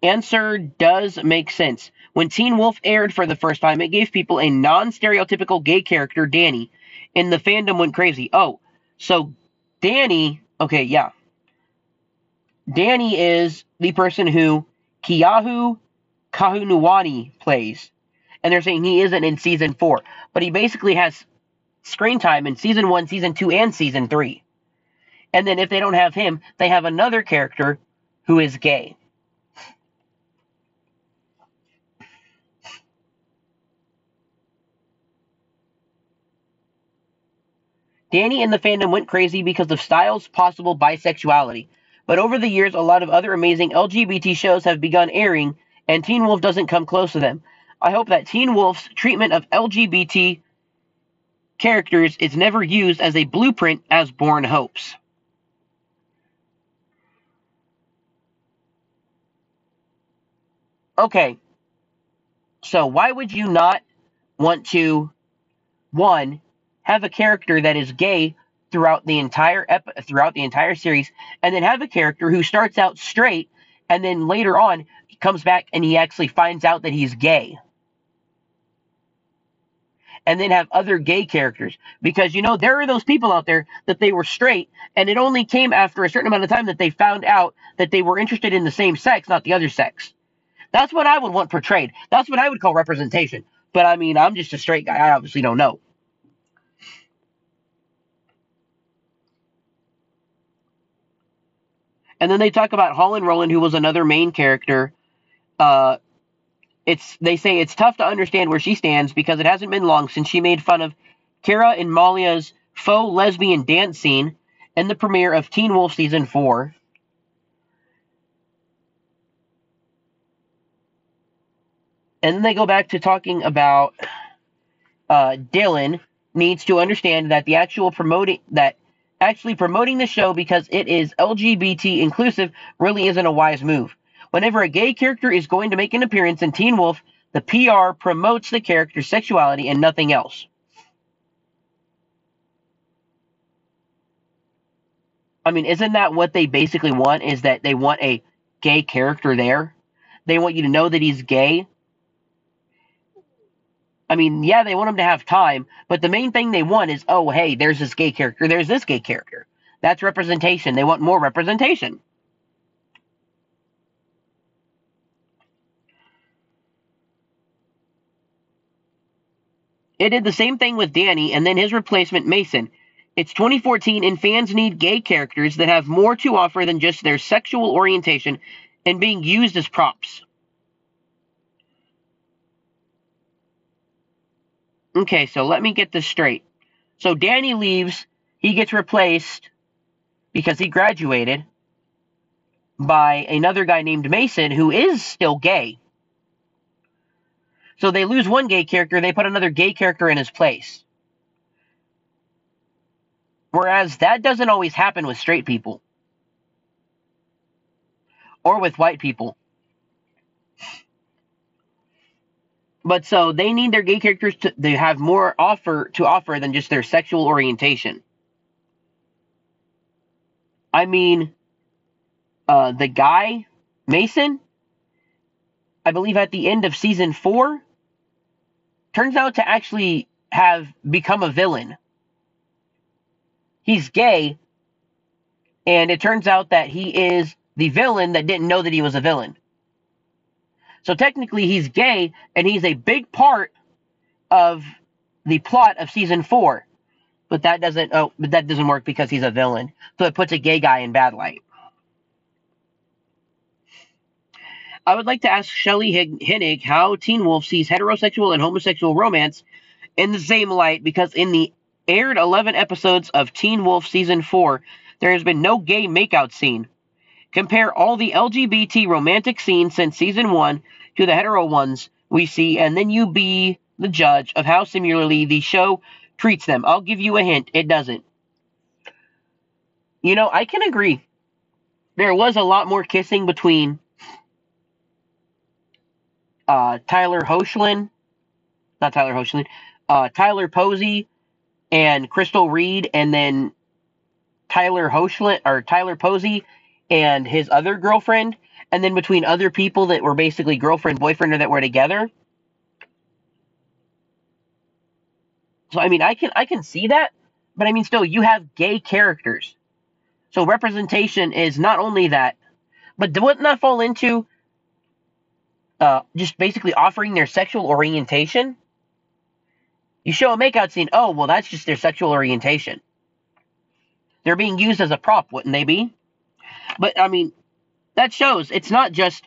Speaker 1: Answer does make sense. When Teen Wolf aired for the first time, it gave people a non stereotypical gay character, Danny, and the fandom went crazy. Oh, so Danny, okay, yeah. Danny is the person who Keahu Kahuanui plays. And they're saying he isn't in season four. But he basically has screen time in season one, season two, and season three. And then if they don't have him, they have another character who is gay. Danny and the fandom went crazy because of Stiles' possible bisexuality. But over the years, a lot of other amazing LGBT shows have begun airing, and Teen Wolf doesn't come close to them. I hope that Teen Wolf's treatment of LGBT characters is never used as a blueprint as Bourne hopes. Okay, so why would you not want to, one, have a character that is gay throughout the entire ep- throughout the entire series, and then have a character who starts out straight, and then later on he comes back and he actually finds out that he's gay. And then have other gay characters. Because, you know, there are those people out there that they were straight, and it only came after a certain amount of time that they found out that they were interested in the same sex, not the other sex. That's what I would want portrayed. That's what I would call representation. But I mean, I'm just a straight guy. I obviously don't know. And then they talk about Holland Roden, who was another main character. Uh, it's they say it's tough to understand where she stands because it hasn't been long since she made fun of Kara and Malia's faux lesbian dance scene in the premiere of Teen Wolf season four. And then they go back to talking about uh, Dylan needs to understand that the actual promoting that actually promoting the show because it is LGBT inclusive really isn't a wise move. Whenever a gay character is going to make an appearance in Teen Wolf, The PR promotes the character's sexuality and nothing else. I mean, isn't that what they basically want? Is that they want a gay character there? They want you to know that he's gay. I mean, yeah, they want him to have time, but the main thing they want is, oh, hey, there's this gay character, there's this gay character. That's representation. They want more representation. It did the same thing with Danny and then his replacement, Mason. It's 2014 and fans need gay characters that have more to offer than just their sexual orientation and being used as props. Okay, so let me get this straight. So Danny leaves, he gets replaced because he graduated by another guy named Mason who is still gay. So they lose one gay character, they put another gay character in his place. Whereas that doesn't always happen with straight people or with white people. But so they need their gay characters to they have more offer to offer than just their sexual orientation. I mean, uh, the guy Mason, I believe at the end of season four, turns out to actually have become a villain. He's gay, and it turns out that he is the villain that didn't know that he was a villain. So technically, he's gay, and he's a big part of the plot of season four. But that doesn't. Oh, but that doesn't work because he's a villain. So it puts a gay guy in bad light. I would like to ask Shelley Hennig how Teen Wolf sees heterosexual and homosexual romance in the same light because in the aired 11 episodes of Teen Wolf season 4, there has been no gay makeout scene. Compare all the LGBT romantic scenes since season 1 to the hetero ones we see, and then you be the judge of how similarly the show treats them. I'll give you a hint. It doesn't. You know, I can agree. There was a lot more kissing between uh, Tyler Hoechlin, not Tyler Hoechlin, uh, Tyler Posey and Crystal Reed, and then Tyler Hoechlin or Tyler Posey and his other girlfriend, and then between other people that were basically girlfriend boyfriend or that were together. So I mean, I can I can see that, but I mean, still, you have gay characters. So representation is not only that, but wouldn't that fall into uh, just basically offering their sexual orientation? You show a makeout scene, oh well, that's just their sexual orientation. They're being used as a prop, wouldn't they be? But I mean, that shows it's not just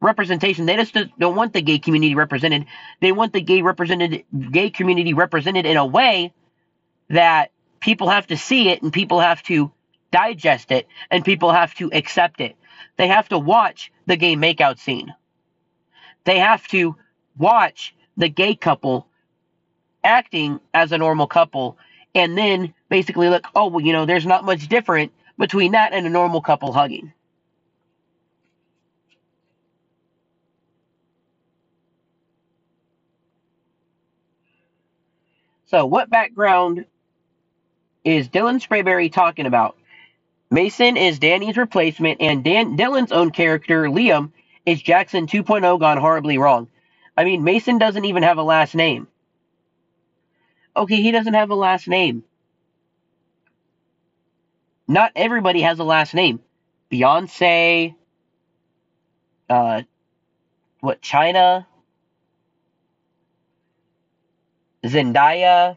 Speaker 1: representation. They just don't want the gay community represented. They want the gay represented gay community represented in a way that people have to see it and people have to digest it and people have to accept it. They have to watch the gay makeout scene. They have to watch the gay couple acting as a normal couple and then basically look, oh, well, you know, there's not much different between that and a normal couple hugging. So, what background is Dylan Sprayberry talking about? Mason is Danny's replacement, and Dan Dylan's own character, Liam, is Jackson 2.0 gone horribly wrong. I mean, Mason doesn't even have a last name. Okay, he doesn't have a last name. Not everybody has a last name. Beyonce, uh, what, China, Zendaya.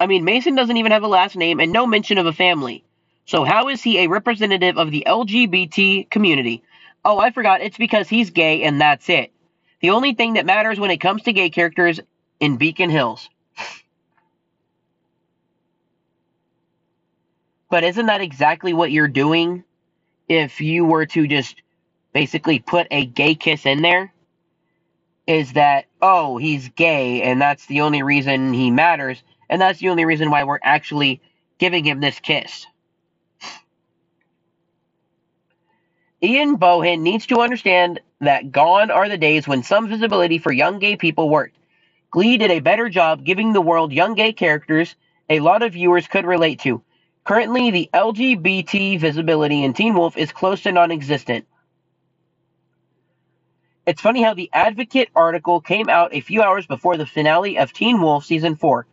Speaker 1: I mean, Mason doesn't even have a last name and no mention of a family. So, how is he a representative of the LGBT community? Oh, I forgot. It's because he's gay and that's it. The only thing that matters when it comes to gay characters in Beacon Hills. But isn't that exactly what you're doing if you were to just basically put a gay kiss in there is that, oh, he's gay and that's the only reason he matters. And that's the only reason why we're actually giving him this kiss. Ian Bohen needs to understand that gone are the days when some visibility for young gay people worked. Glee did a better job giving the world young gay characters a lot of viewers could relate to. Currently, the LGBT visibility in Teen Wolf is close to non existent. It's funny how the Advocate article came out a few hours before the finale of Teen Wolf Season 4.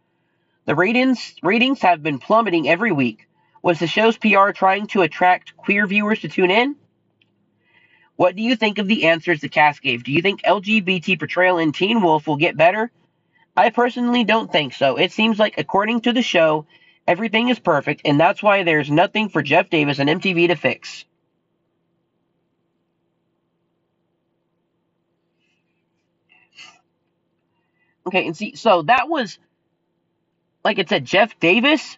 Speaker 1: The ratings, ratings have been plummeting every week. Was the show's PR trying to attract queer viewers to tune in? What do you think of the answers the cast gave? Do you think LGBT portrayal in Teen Wolf will get better? I personally don't think so. It seems like, according to the show, everything is perfect, and that's why there's nothing for Jeff Davis and MTV to fix. Okay, and see, so that was, like it said, Jeff Davis.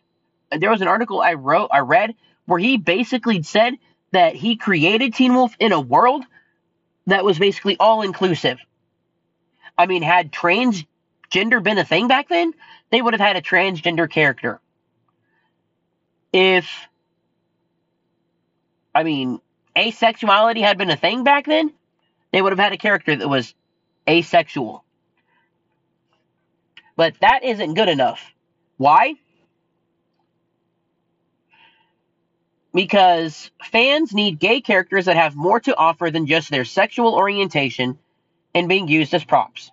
Speaker 1: There was an article I wrote, I read, where he basically said that he created Teen Wolf in a world that was basically all inclusive. I mean, had transgender been a thing back then, they would have had a transgender character. If, I mean, asexuality had been a thing back then, they would have had a character that was asexual. But that isn't good enough. Why? because fans need gay characters that have more to offer than just their sexual orientation and being used as props.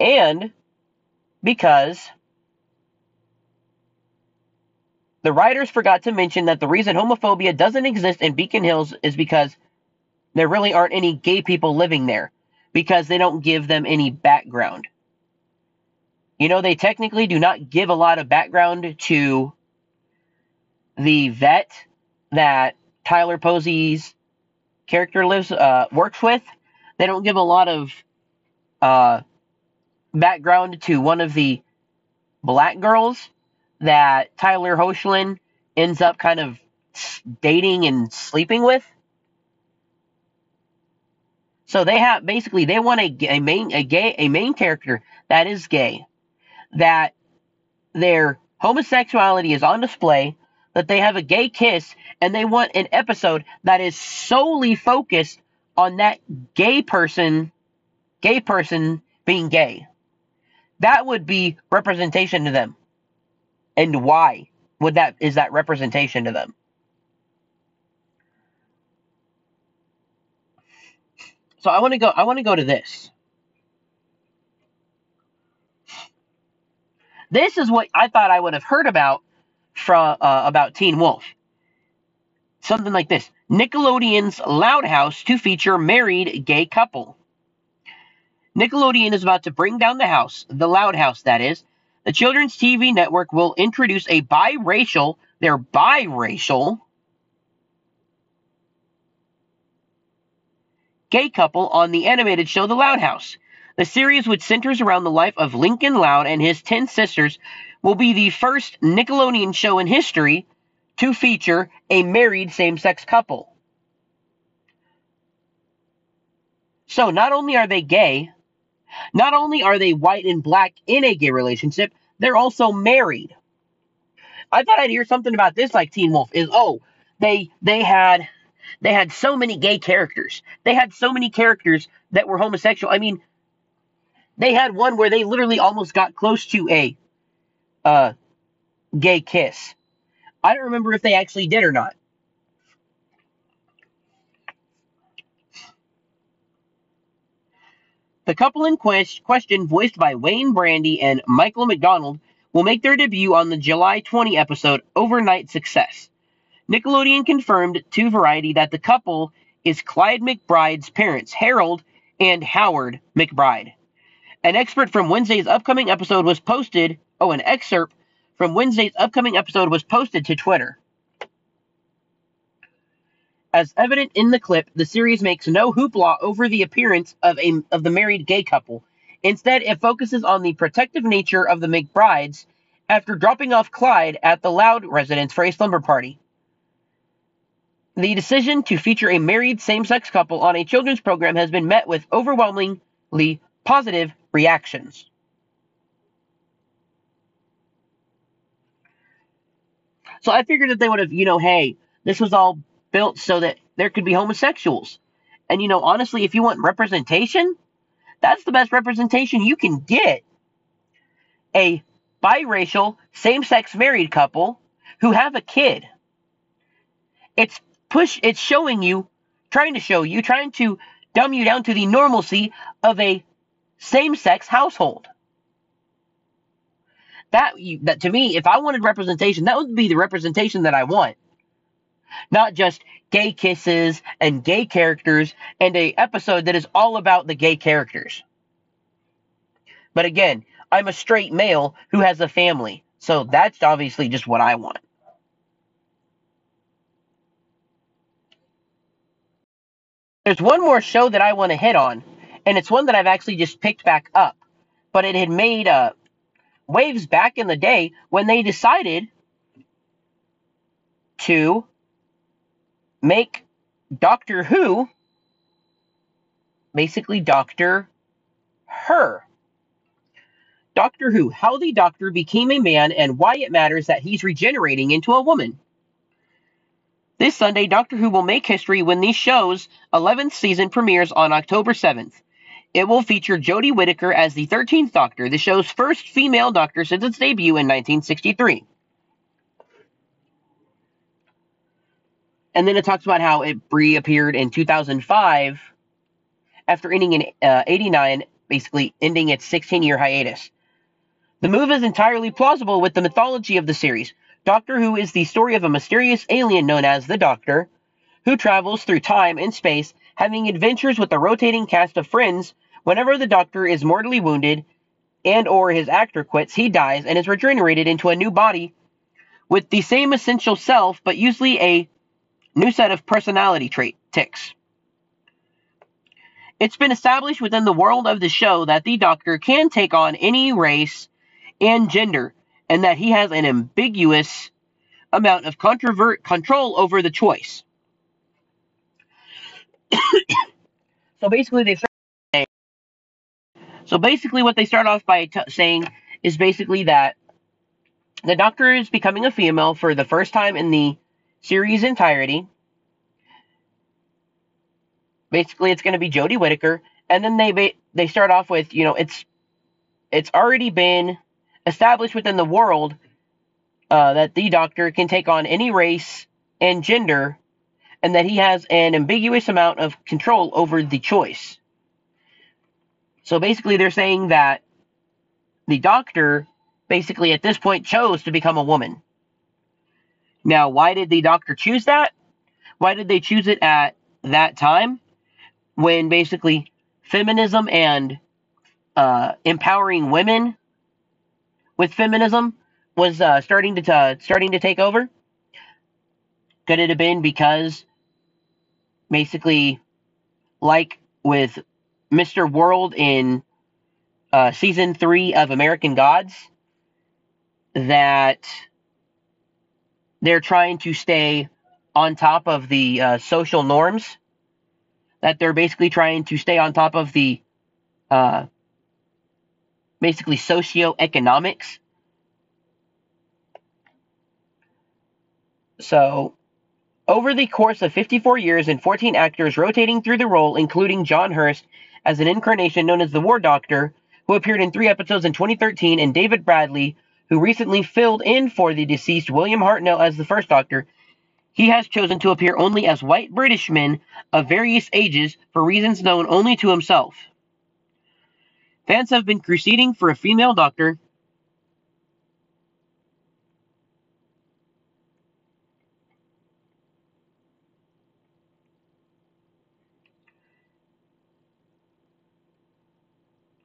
Speaker 1: And because the writers forgot to mention that the reason homophobia doesn't exist in Beacon Hills is because there really aren't any gay people living there because they don't give them any background. You know, they technically do not give a lot of background to the vet that Tyler Posey's character lives uh, works with. They don't give a lot of uh, background to one of the black girls that Tyler Hoechlin ends up kind of dating and sleeping with. So they have basically they want a, a main a gay a main character that is gay that their homosexuality is on display, that they have a gay kiss, and they want an episode that is solely focused on that gay person, gay person being gay. That would be representation to them. And why would that is that representation to them? So I want to go I want to go to this. This is what I thought I would have heard about from uh, about Teen Wolf. Something like this: Nickelodeon's Loud House to feature married gay couple. Nickelodeon is about to bring down the house, the Loud House, that is. The children's TV network will introduce a biracial, they're biracial, gay couple on the animated show The Loud House. The series, which centers around the life of Lincoln Loud and his 10 sisters, will be the first Nickelodeon show in history to feature a married same sex couple. So, not only are they gay, not only are they white and black in a gay relationship, they're also married. I thought I'd hear something about this like Teen Wolf is oh, they they had they had so many gay characters. They had so many characters that were homosexual. I mean, they had one where they literally almost got close to a uh, gay kiss. I don't remember if they actually did or not. The couple in question, voiced by Wayne Brady and Michael McDonald, will make their debut on the July 20 episode Overnight Success. Nickelodeon confirmed to Variety that the couple is Clyde McBride's parents, Harold and Howard McBride. An expert from Wednesday's upcoming episode was posted. Oh, an excerpt from Wednesday's upcoming episode was posted to Twitter. As evident in the clip, the series makes no hoopla over the appearance of a of the married gay couple. Instead, it focuses on the protective nature of the McBrides after dropping off Clyde at the Loud residence for a slumber party. The decision to feature a married same-sex couple on a children's program has been met with overwhelmingly positive reactions. So I figured that they would have, you know, hey, this was all built so that there could be homosexuals. And, you know, honestly, if you want representation, that's the best representation you can get. A biracial, same sex married couple who have a kid. It's push it's showing you, trying to show you, trying to dumb you down to the normalcy of a same sex household. That, that to me, if I wanted representation, that would be the representation that I want. Not just gay kisses and gay characters and a episode that is all about the gay characters. But again, I'm a straight male who has a family. So that's obviously just what I want. There's one more show that I want to hit on, and it's one that I've actually just picked back up. But it had made uh, waves back in the day when they decided to make Doctor Who basically Doctor Her. Doctor Who, how the Doctor became a man and why it matters that he's regenerating into a woman. This Sunday, Doctor Who will make history when the show's 11th season premieres on October 7th. It will feature Jodie Whittaker as the 13th Doctor, the show's first female Doctor since its debut in 1963. And then it talks about how it reappeared in 2005 after ending in uh, 89, basically ending its 16 year hiatus. The move is entirely plausible with the mythology of the series. Doctor Who is the story of a mysterious alien known as the Doctor, who travels through time and space, having adventures with a rotating cast of friends. Whenever the Doctor is mortally wounded and or his actor quits, he dies and is regenerated into a new body with the same essential self, but usually a new set of personality trait ticks. It's been established within the world of the show that the Doctor can take on any race and gender, and that he has an ambiguous amount of controvert control over the choice. so basically, they start so basically what they start off by saying is basically that the Doctor is becoming a female for the first time in the series entirety. Basically, it's going to be Jodie Whittaker, and then they they start off with you know it's it's already been established within the world uh, that the doctor can take on any race and gender, and that he has an ambiguous amount of control over the choice. So basically, they're saying that the doctor basically at this point chose to become a woman. Now, why did the doctor choose that? Why did they choose it at that time when basically feminism and uh, empowering women with feminism was uh, starting to uh, starting to take over? Could it have been because basically, like with Mr. World in uh, season three of American Gods, that they're trying to stay on top of the uh, social norms, that they're basically trying to stay on top of the uh, basically socioeconomics. So, over the course of 54 years and 14 actors rotating through the role, including John Hurst as an incarnation known as the War Doctor, who appeared in three episodes in 2013, and David Bradley, who recently filled in for the deceased William Hartnell as the first Doctor, he has chosen to appear only as white British men of various ages for reasons known only to himself. Fans have been crusading for a female doctor.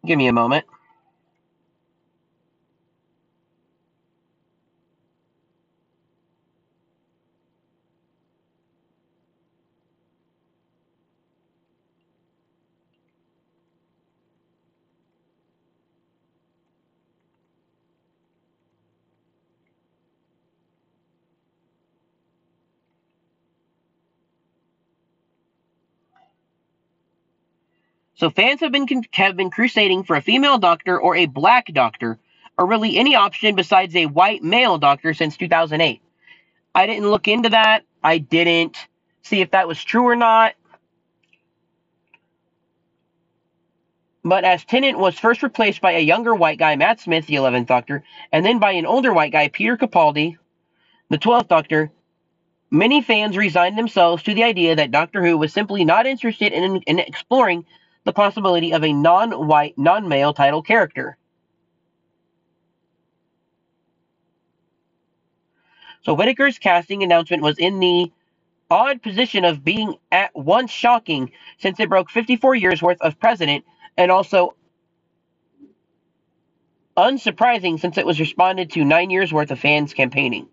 Speaker 1: Give me a moment. So fans have been have been crusading for a female doctor or a black doctor, or really any option besides a white male doctor since 2008. I didn't look into that. I didn't see if that was true or not. But as Tennant was first replaced by a younger white guy, Matt Smith, the 11th Doctor, and then by an older white guy, Peter Capaldi, the 12th Doctor, many fans resigned themselves to the idea that Doctor Who was simply not interested in, in exploring the possibility of a non white, non male title character. So Whittaker's casting announcement was in the odd position of being at once shocking since it broke 54 years worth of precedent and also unsurprising since it was responded to nine years worth of fans campaigning.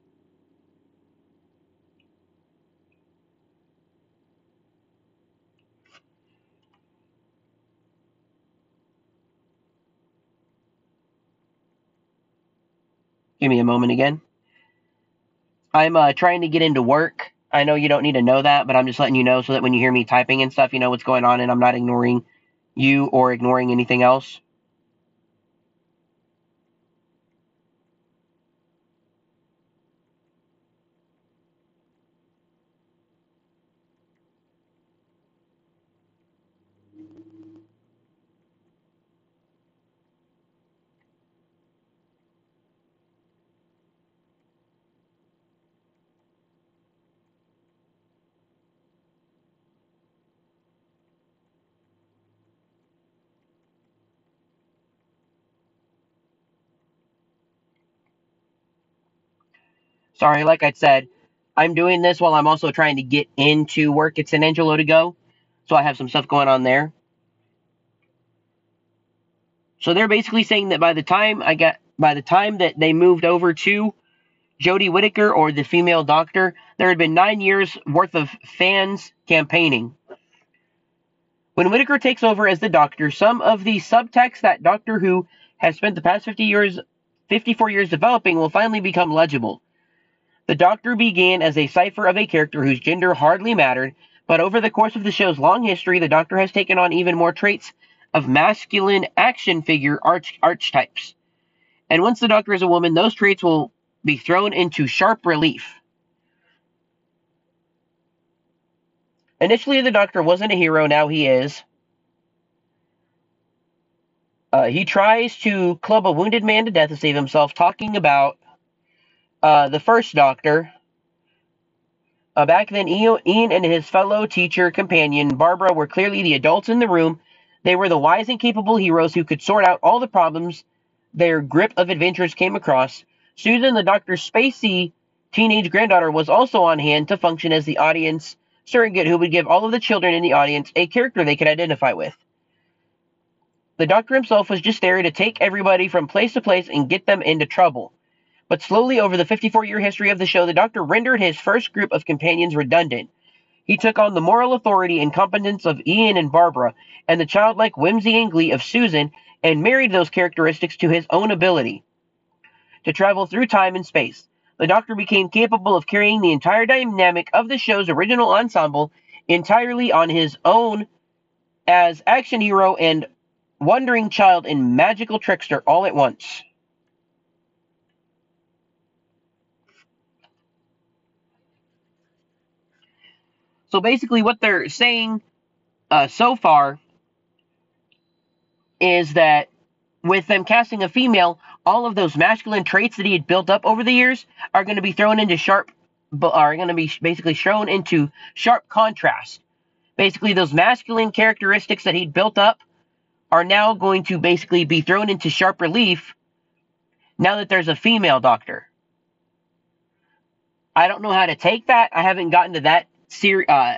Speaker 1: Give me a moment again. I'm uh, trying to get into work. I know you don't need to know that, but I'm just letting you know so that when you hear me typing and stuff, you know what's going on and I'm not ignoring you or ignoring anything else. Sorry, like I said, I'm doing this while I'm also trying to get into work at San Angelo to go. So I have some stuff going on there. So they're basically saying that by the time I got by the time that they moved over to Jodie Whittaker or the female doctor, there had been nine years worth of fans campaigning. When Whittaker takes over as the doctor, some of the subtext that Doctor Who has spent the past 50 years 54 years developing will finally become legible. The Doctor began as a cipher of a character whose gender hardly mattered, but over the course of the show's long history, the Doctor has taken on even more traits of masculine action figure arch- archetypes. And once the Doctor is a woman, those traits will be thrown into sharp relief. Initially, the Doctor wasn't a hero, now he is. Uh, he tries to club a wounded man to death to save himself, talking about uh, the first Doctor. Uh, back then, Ian and his fellow teacher companion, Barbara, were clearly the adults in the room. They were the wise and capable heroes who could sort out all the problems their grip of adventurers came across. Susan, the Doctor's spacey teenage granddaughter, was also on hand to function as the audience surrogate who would give all of the children in the audience a character they could identify with. The Doctor himself was just there to take everybody from place to place and get them into trouble. But slowly, over the 54 year history of the show, the Doctor rendered his first group of companions redundant. He took on the moral authority and competence of Ian and Barbara, and the childlike whimsy and glee of Susan, and married those characteristics to his own ability to travel through time and space. The Doctor became capable of carrying the entire dynamic of the show's original ensemble entirely on his own as action hero and wandering child and magical trickster all at once. So basically, what they're saying uh, so far is that with them casting a female, all of those masculine traits that he had built up over the years are going to be thrown into sharp, are going to be basically shown into sharp contrast. Basically, those masculine characteristics that he'd built up are now going to basically be thrown into sharp relief now that there's a female doctor. I don't know how to take that. I haven't gotten to that ser- uh,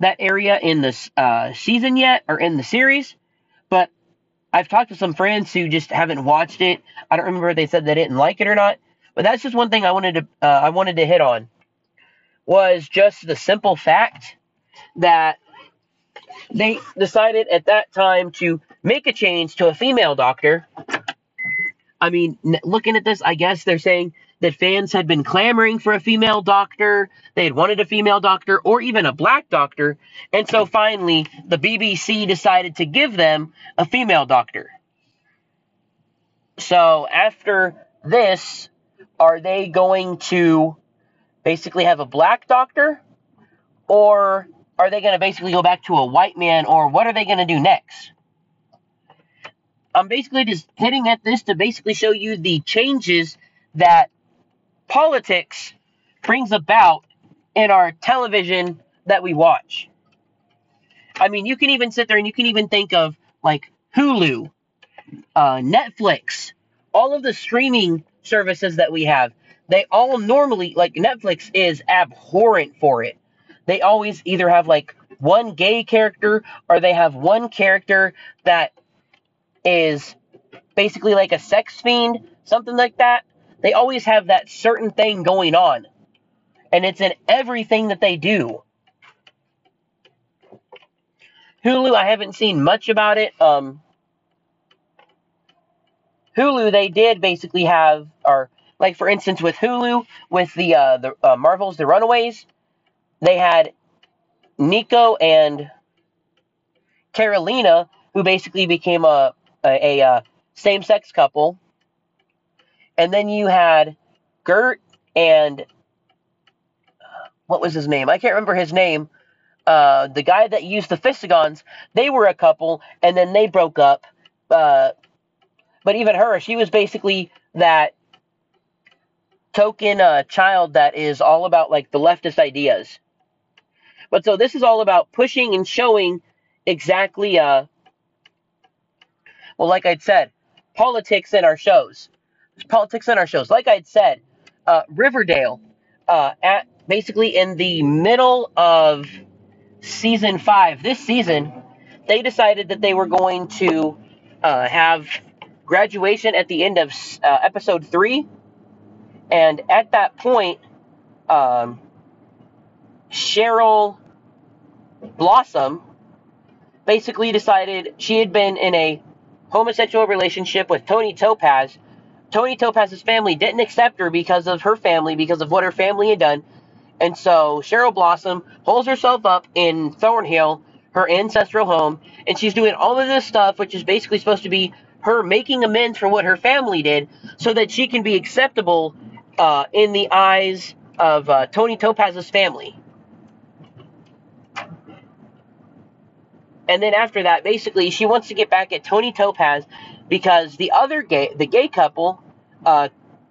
Speaker 1: that area in this uh, season yet or in the series, but I've talked to some friends who just haven't watched it. I don't remember if they said they didn't like it or not, but that's just one thing I wanted to uh, I wanted to hit on was just the simple fact that they decided at that time to make a change to a female doctor. I mean, looking at this, I guess they're saying that fans had been clamoring for a female doctor, they had wanted a female doctor, or even a black doctor, and so finally the BBC decided to give them a female doctor. So after this, are they going to basically have a black doctor, or are they going to basically go back to a white man, or what are they going to do next? I'm basically just hitting at this to basically show you the changes that politics brings about in our television that we watch. I mean, you can even sit there and you can even think of like Hulu, uh, Netflix, all of the streaming services that we have. They all normally, like Netflix is abhorrent for it. They always either have like one gay character or they have one character that is basically like a sex fiend, something like that. They always have that certain thing going on. And it's in everything that they do. Hulu, I haven't seen much about it. Um, Hulu, they did basically have, or like for instance with Hulu, with the uh, the uh, Marvels, the Runaways, they had Nico and Carolina, who basically became a a, a uh, same sex couple. And then you had Gert and what was his name? I can't remember his name. Uh, the guy that used the Fistigons, they were a couple, and then they broke up. Uh, but even her, she was basically that token uh, child that is all about like the leftist ideas. But so this is all about pushing and showing exactly uh, well, like I'd said, politics in our shows. Politics in our shows. Like I'd said, uh, Riverdale, uh, at basically in the middle of season five, this season, they decided that they were going to uh, have graduation at the end of uh, episode three. And at that point, um, Cheryl Blossom basically decided she had been in a homosexual relationship with Toni Topaz. Toni Topaz's family didn't accept her because of her family, because of what her family had done. And so Cheryl Blossom holds herself up in Thornhill, her ancestral home, and she's doing all of this stuff, which is basically supposed to be her making amends for what her family did so that she can be acceptable uh, in the eyes of uh, Toni Topaz's family. And then after that, basically, she wants to get back at Toni Topaz because the other gay, the gay couple, uh,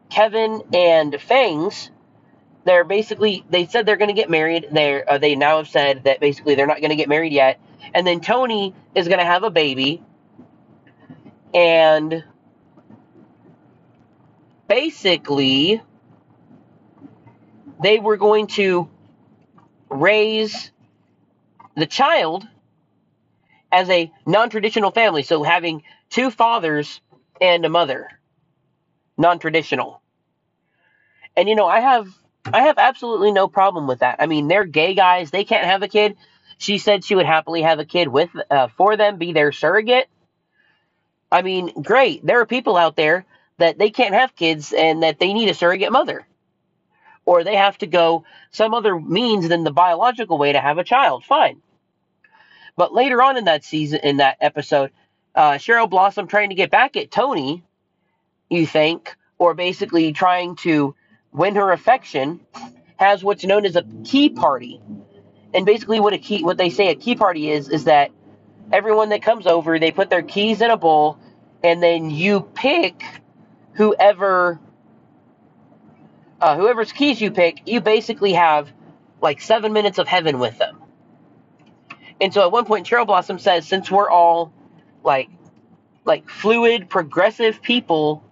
Speaker 1: Kevin and Fangs, they're basically they said they're going to get married. They uh, they now have said that basically they're not going to get married yet. And then Toni is going to have a baby, and basically they were going to raise the child as a non traditional family. So having two fathers and a mother. Non traditional. And you know, I have I have absolutely no problem with that. I mean, they're gay guys, they can't have a kid. She said she would happily have a kid with uh, for them, be their surrogate. I mean, great. There are people out there that they can't have kids and that they need a surrogate mother. Or they have to go some other means than the biological way to have a child. Fine. But later on in that season, in that episode, uh, Cheryl Blossom trying to get back at Toni, you think, or basically trying to win her affection, has what's known as a key party. And basically, what a key, what they say a key party is, is that everyone that comes over, they put their keys in a bowl, and then you pick whoever, uh, whoever's keys you pick. You basically have like seven minutes of heaven with them. And so at one point, Cheryl Blossom says, since we're all like like fluid, progressive people,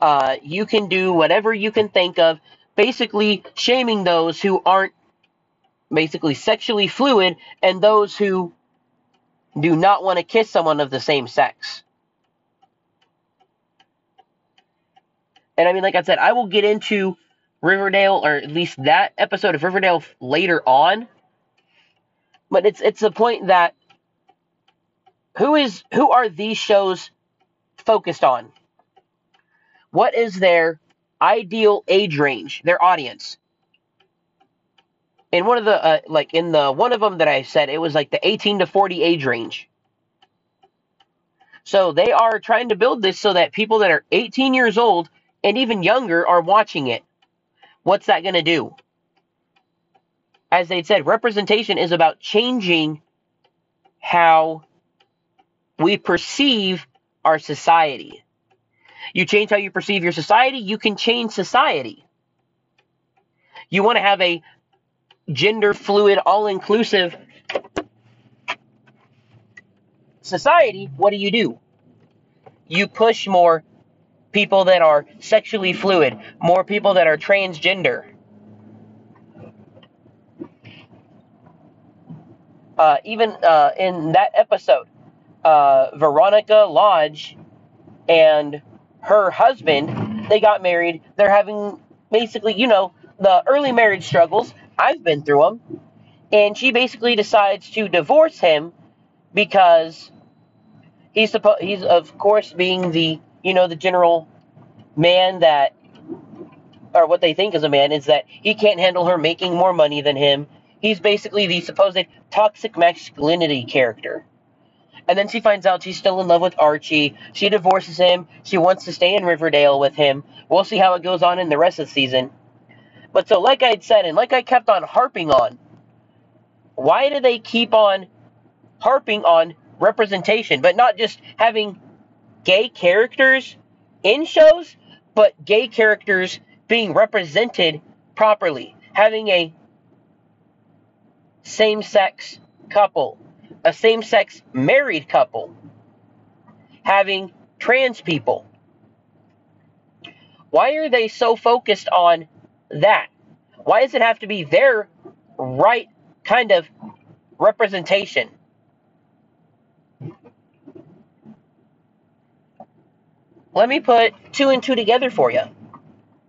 Speaker 1: uh, you can do whatever you can think of, basically shaming those who aren't basically sexually fluid and those who do not want to kiss someone of the same sex. And I mean, like I said, I will get into Riverdale, or at least that episode of Riverdale later on. But it's it's the point that who is who are these shows focused on? What is their ideal age range, their audience? In one of the uh, like in the one of them that I said, it was like the 18 to 40 age range. So they are trying to build this so that people that are 18 years old and even younger are watching it. What's that going to do? As they said, representation is about changing how we perceive our society. You change how you perceive your society, you can change society. You want to have a gender fluid, all inclusive society, what do you do? You push more people that are sexually fluid, more people that are transgender. Uh, even uh, in that episode, uh, Veronica Lodge and her husband, they got married. They're having basically, you know, the early marriage struggles. I've been through them. And she basically decides to divorce him because he's supposed he's of course being the you know the general man that or what they think is a man is that he can't handle her making more money than him. He's basically the supposed toxic masculinity character. And then she finds out she's still in love with Archie. She divorces him. She wants to stay in Riverdale with him. We'll see how it goes on in the rest of the season. But so, like I'd said, and like I kept on harping on, why do they keep on harping on representation, but not just having gay characters in shows, but gay characters being represented properly? Having a same sex couple a same sex married couple, having trans people. Why are they so focused on that? Why does it have to be their right kind of representation? Let me put two and two together for you.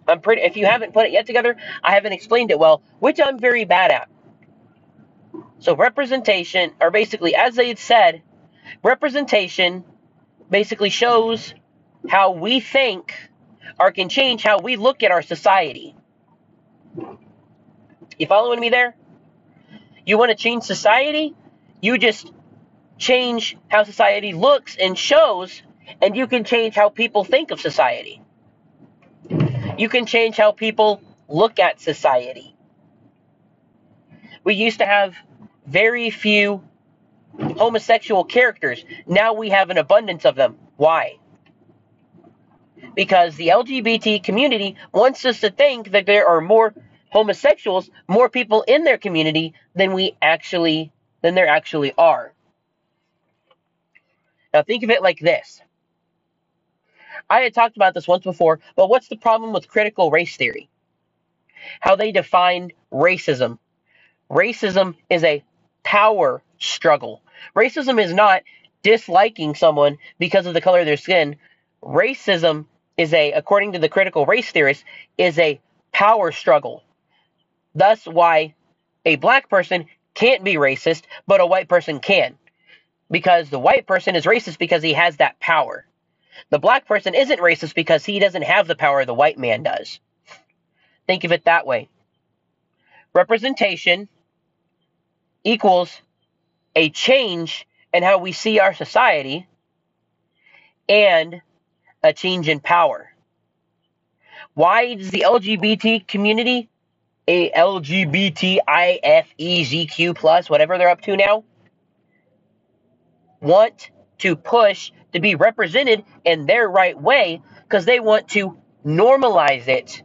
Speaker 1: I'm pretty if you haven't put it yet together, I haven't explained it well, which I'm very bad at. So representation, or basically, as they had said, representation basically shows how we think or can change how we look at our society. You following me there? You want to change society? You just change how society looks and shows, and you can change how people think of society. You can change how people look at society. We used to have very few homosexual characters. Now we have an abundance of them. Why? Because the LGBT community wants us to think that there are more homosexuals, more people in their community than we actually than there actually are. Now think of it like this. I had talked about this once before, but what's the problem with critical race theory? How they define racism. Racism is a power struggle. Racism is not disliking someone because of the color of their skin. Racism is a, according to the critical race theorist, is a power struggle. Thus, why a black person can't be racist, but a white person can. Because the white person is racist because he has that power. The black person isn't racist because he doesn't have the power the white man does. Think of it that way. Representation equals a change in how we see our society and a change in power. Why does the LGBT community, a plus, whatever they're up to now, want to push to be represented in their right way because they want to normalize it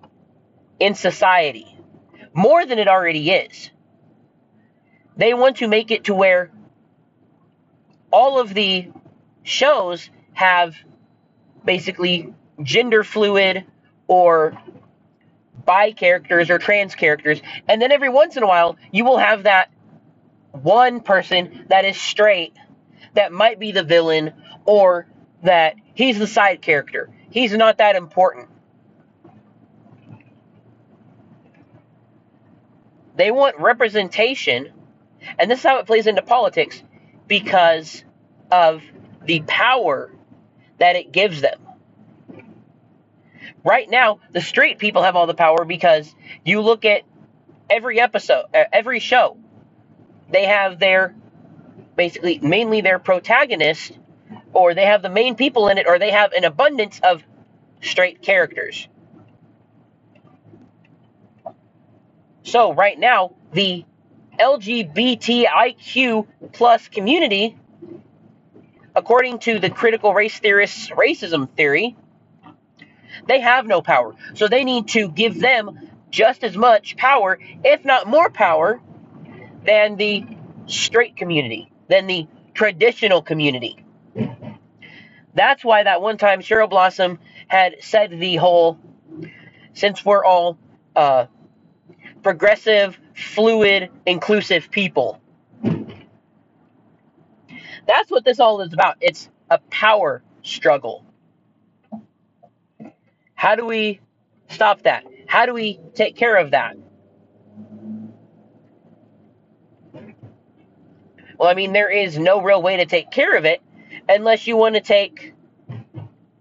Speaker 1: in society more than it already is. They want to make it to where all of the shows have basically gender fluid or bi characters or trans characters. And then every once in a while, you will have that one person that is straight that might be the villain or that he's the side character. He's not that important. They want representation and this is how it plays into politics because of the power that it gives them. Right now, the straight people have all the power because you look at every episode, uh, every show, they have their basically mainly their protagonist or they have the main people in it or they have an abundance of straight characters. So right now, the LGBTIQ plus community, according to the critical race theorists' racism theory, they have no power. So they need to give them just as much power, if not more power, than the straight community, than the traditional community. That's why that one time Cheryl Blossom had said the whole since we're all uh, progressive, fluid, inclusive people. That's what this all is about. It's a power struggle. How do we stop that? How do we take care of that? Well, I mean, there is no real way to take care of it unless you want to take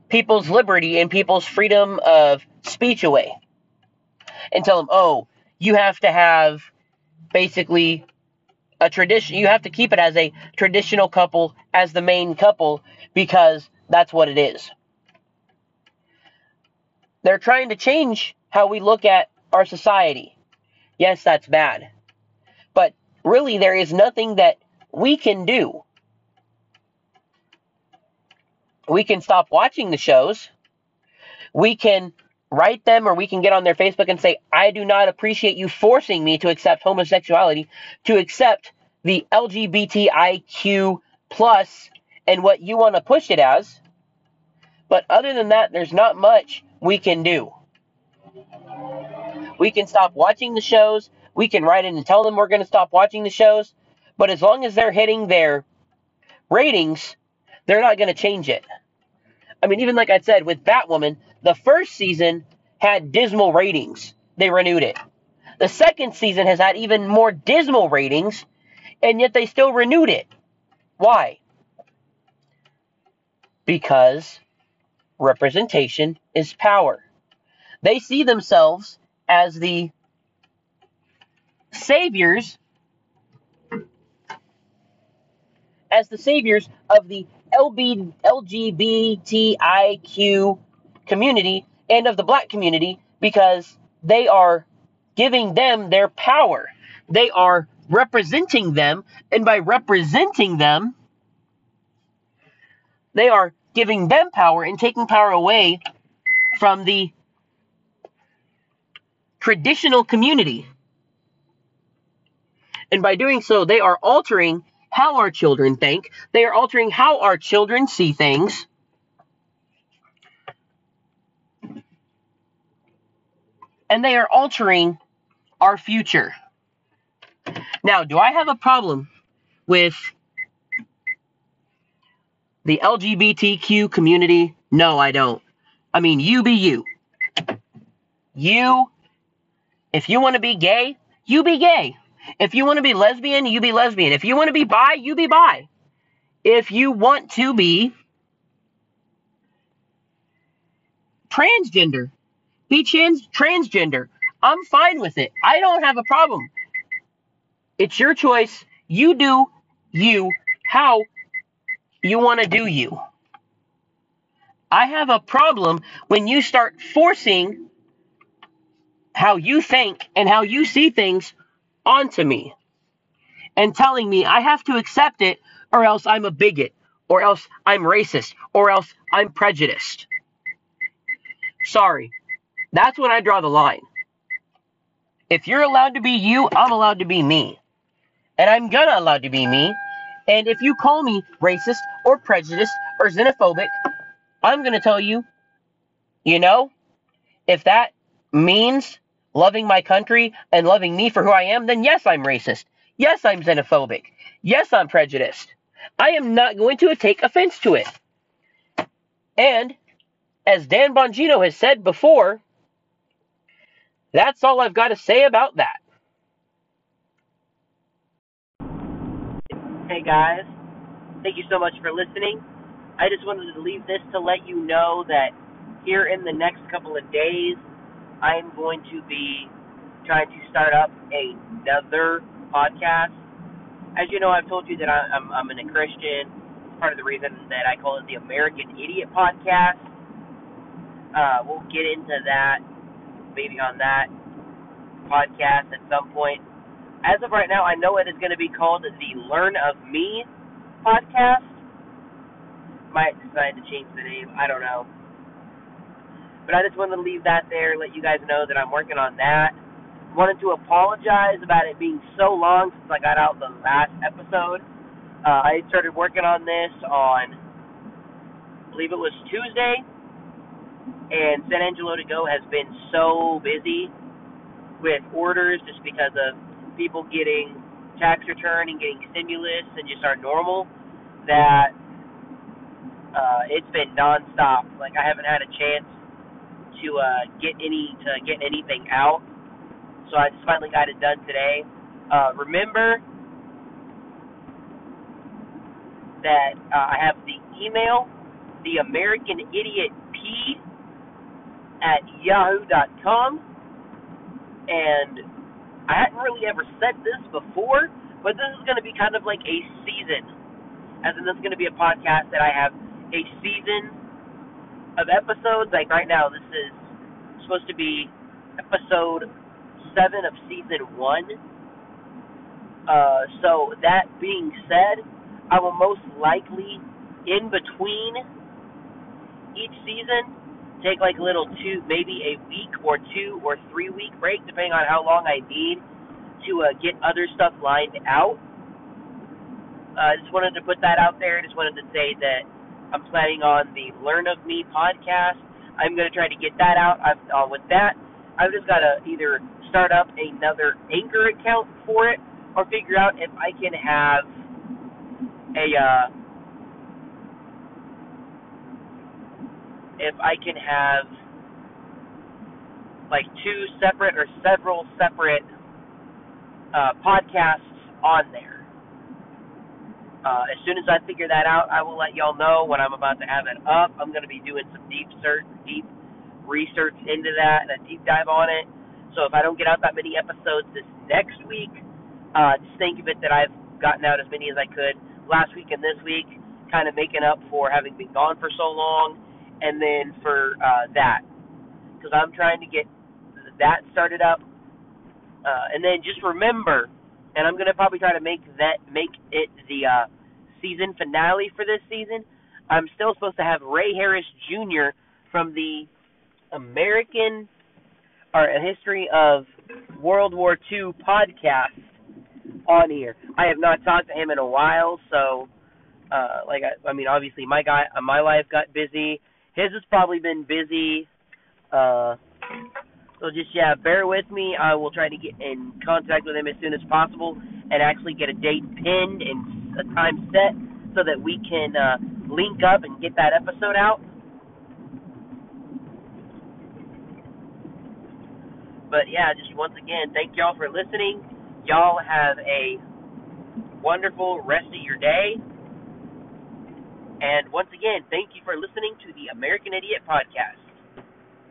Speaker 1: people's liberty and people's freedom of speech away and tell them, oh, you have to have basically a tradition. You have to keep it as a traditional couple, as the main couple, because that's what it is. They're trying to change how we look at our society. Yes, that's bad. But really, there is nothing that we can do. We can stop watching the shows. We can write them or we can get on their Facebook and say, I do not appreciate you forcing me to accept homosexuality, to accept the LGBTIQ plus and what you want to push it as. But other than that, there's not much we can do. We can stop watching the shows. We can write in and tell them we're going to stop watching the shows. But as long as they're hitting their ratings, they're not going to change it. I mean, even like I said with Batwoman, the first season had dismal ratings. They renewed it. The second season has had even more dismal ratings, and yet they still renewed it. Why? Because representation is power. They see themselves as the saviors as the saviors of the LB, LGBTIQ community and of the black community because they are giving them their power. They are representing them, and by representing them, they are giving them power and taking power away from the traditional community. And by doing so, they are altering how our children think, they are altering how our children see things. And they are altering our future. Now, do I have a problem with the LGBTQ community? No, I don't. I mean, you be you. You, if you want to be gay, you be gay. If you want to be lesbian, you be lesbian. If you want to be bi, you be bi. If you want to be transgender, be trans- transgender. I'm fine with it. I don't have a problem. It's your choice. You do you how you want to do you. I have a problem when you start forcing how you think and how you see things onto me and telling me I have to accept it or else I'm a bigot or else I'm racist or else I'm prejudiced. Sorry. That's when I draw the line. If you're allowed to be you, I'm allowed to be me. And I'm gonna allowed to be me. And if you call me racist or prejudiced or xenophobic, I'm gonna tell you, you know, if that means loving my country and loving me for who I am, then yes, I'm racist. Yes, I'm xenophobic. Yes, I'm prejudiced. I am not going to take offense to it. And as Dan Bongino has said before, that's all I've got to say about that. Hey guys, thank you so much for listening. I just wanted to leave this to let you know that here in the next couple of days, I'm going to be trying to start up another podcast. As you know, I've told you that I'm, I'm a Christian. It's part of the reason that I call it the American Idiot Podcast. Uh, we'll get into that maybe on that podcast at some point. as of right now, I know it is going to be called the Learn of Me podcast. Might decide to change the name. I don't know. But I just wanted to leave that there, let you guys know that I'm working on that. Wanted to apologize about it being so long since I got out the last episode. Uh, I started working on this on, I believe it was Tuesday, and San Angelo to Go has been so busy with orders just because of people getting tax return and getting stimulus and just our normal that uh, it's been nonstop. Like I haven't had a chance to uh, get any to get anything out. So I just finally got it done today. Uh, remember that uh, I have the email, the American Idiot P at yahoo.com, and I hadn't really ever said this before, but this is going to be kind of like a season, as in this is going to be a podcast that I have a season of episodes. Like right now, this is supposed to be episode seven of season one. Uh, so that being said, I will most likely, in between each season, take like a little two, maybe a week or two or three week break, depending on how long I need to uh, get other stuff lined out. I uh, just wanted to put that out there. Just wanted to say that I'm planning on the Learn of Me podcast. I'm going to try to get that out. I've, uh, with that, I've just got to either start up another Anchor account for it or figure out if I can have a uh, if I can have like two separate or several separate uh, podcasts on there. Uh, as soon as I figure that out, I will let y'all know when I'm about to have it up. I'm going to be doing some deep search, deep research into that and a deep dive on it. So if I don't get out that many episodes this next week, uh, just think of it that I've gotten out as many as I could last week and this week, kind of making up for having been gone for so long, and then for uh, that, because I'm trying to get that started up, uh, and then just remember, and I'm gonna probably try to make that make it the uh, season finale for this season. I'm still supposed to have Ray Harris Jr. from the American or a history of World War II podcast on here. I have not talked to him in a while, so uh like I, I mean obviously my guy my life got busy. His has probably been busy. Uh so just yeah, bear with me. I will try to get in contact with him as soon as possible and actually get a date pinned and a time set so that we can uh link up and get that episode out. But yeah, just once again, thank y'all for listening. Y'all have a wonderful rest of your day. And once again, thank you for listening to the American Idiot Podcast.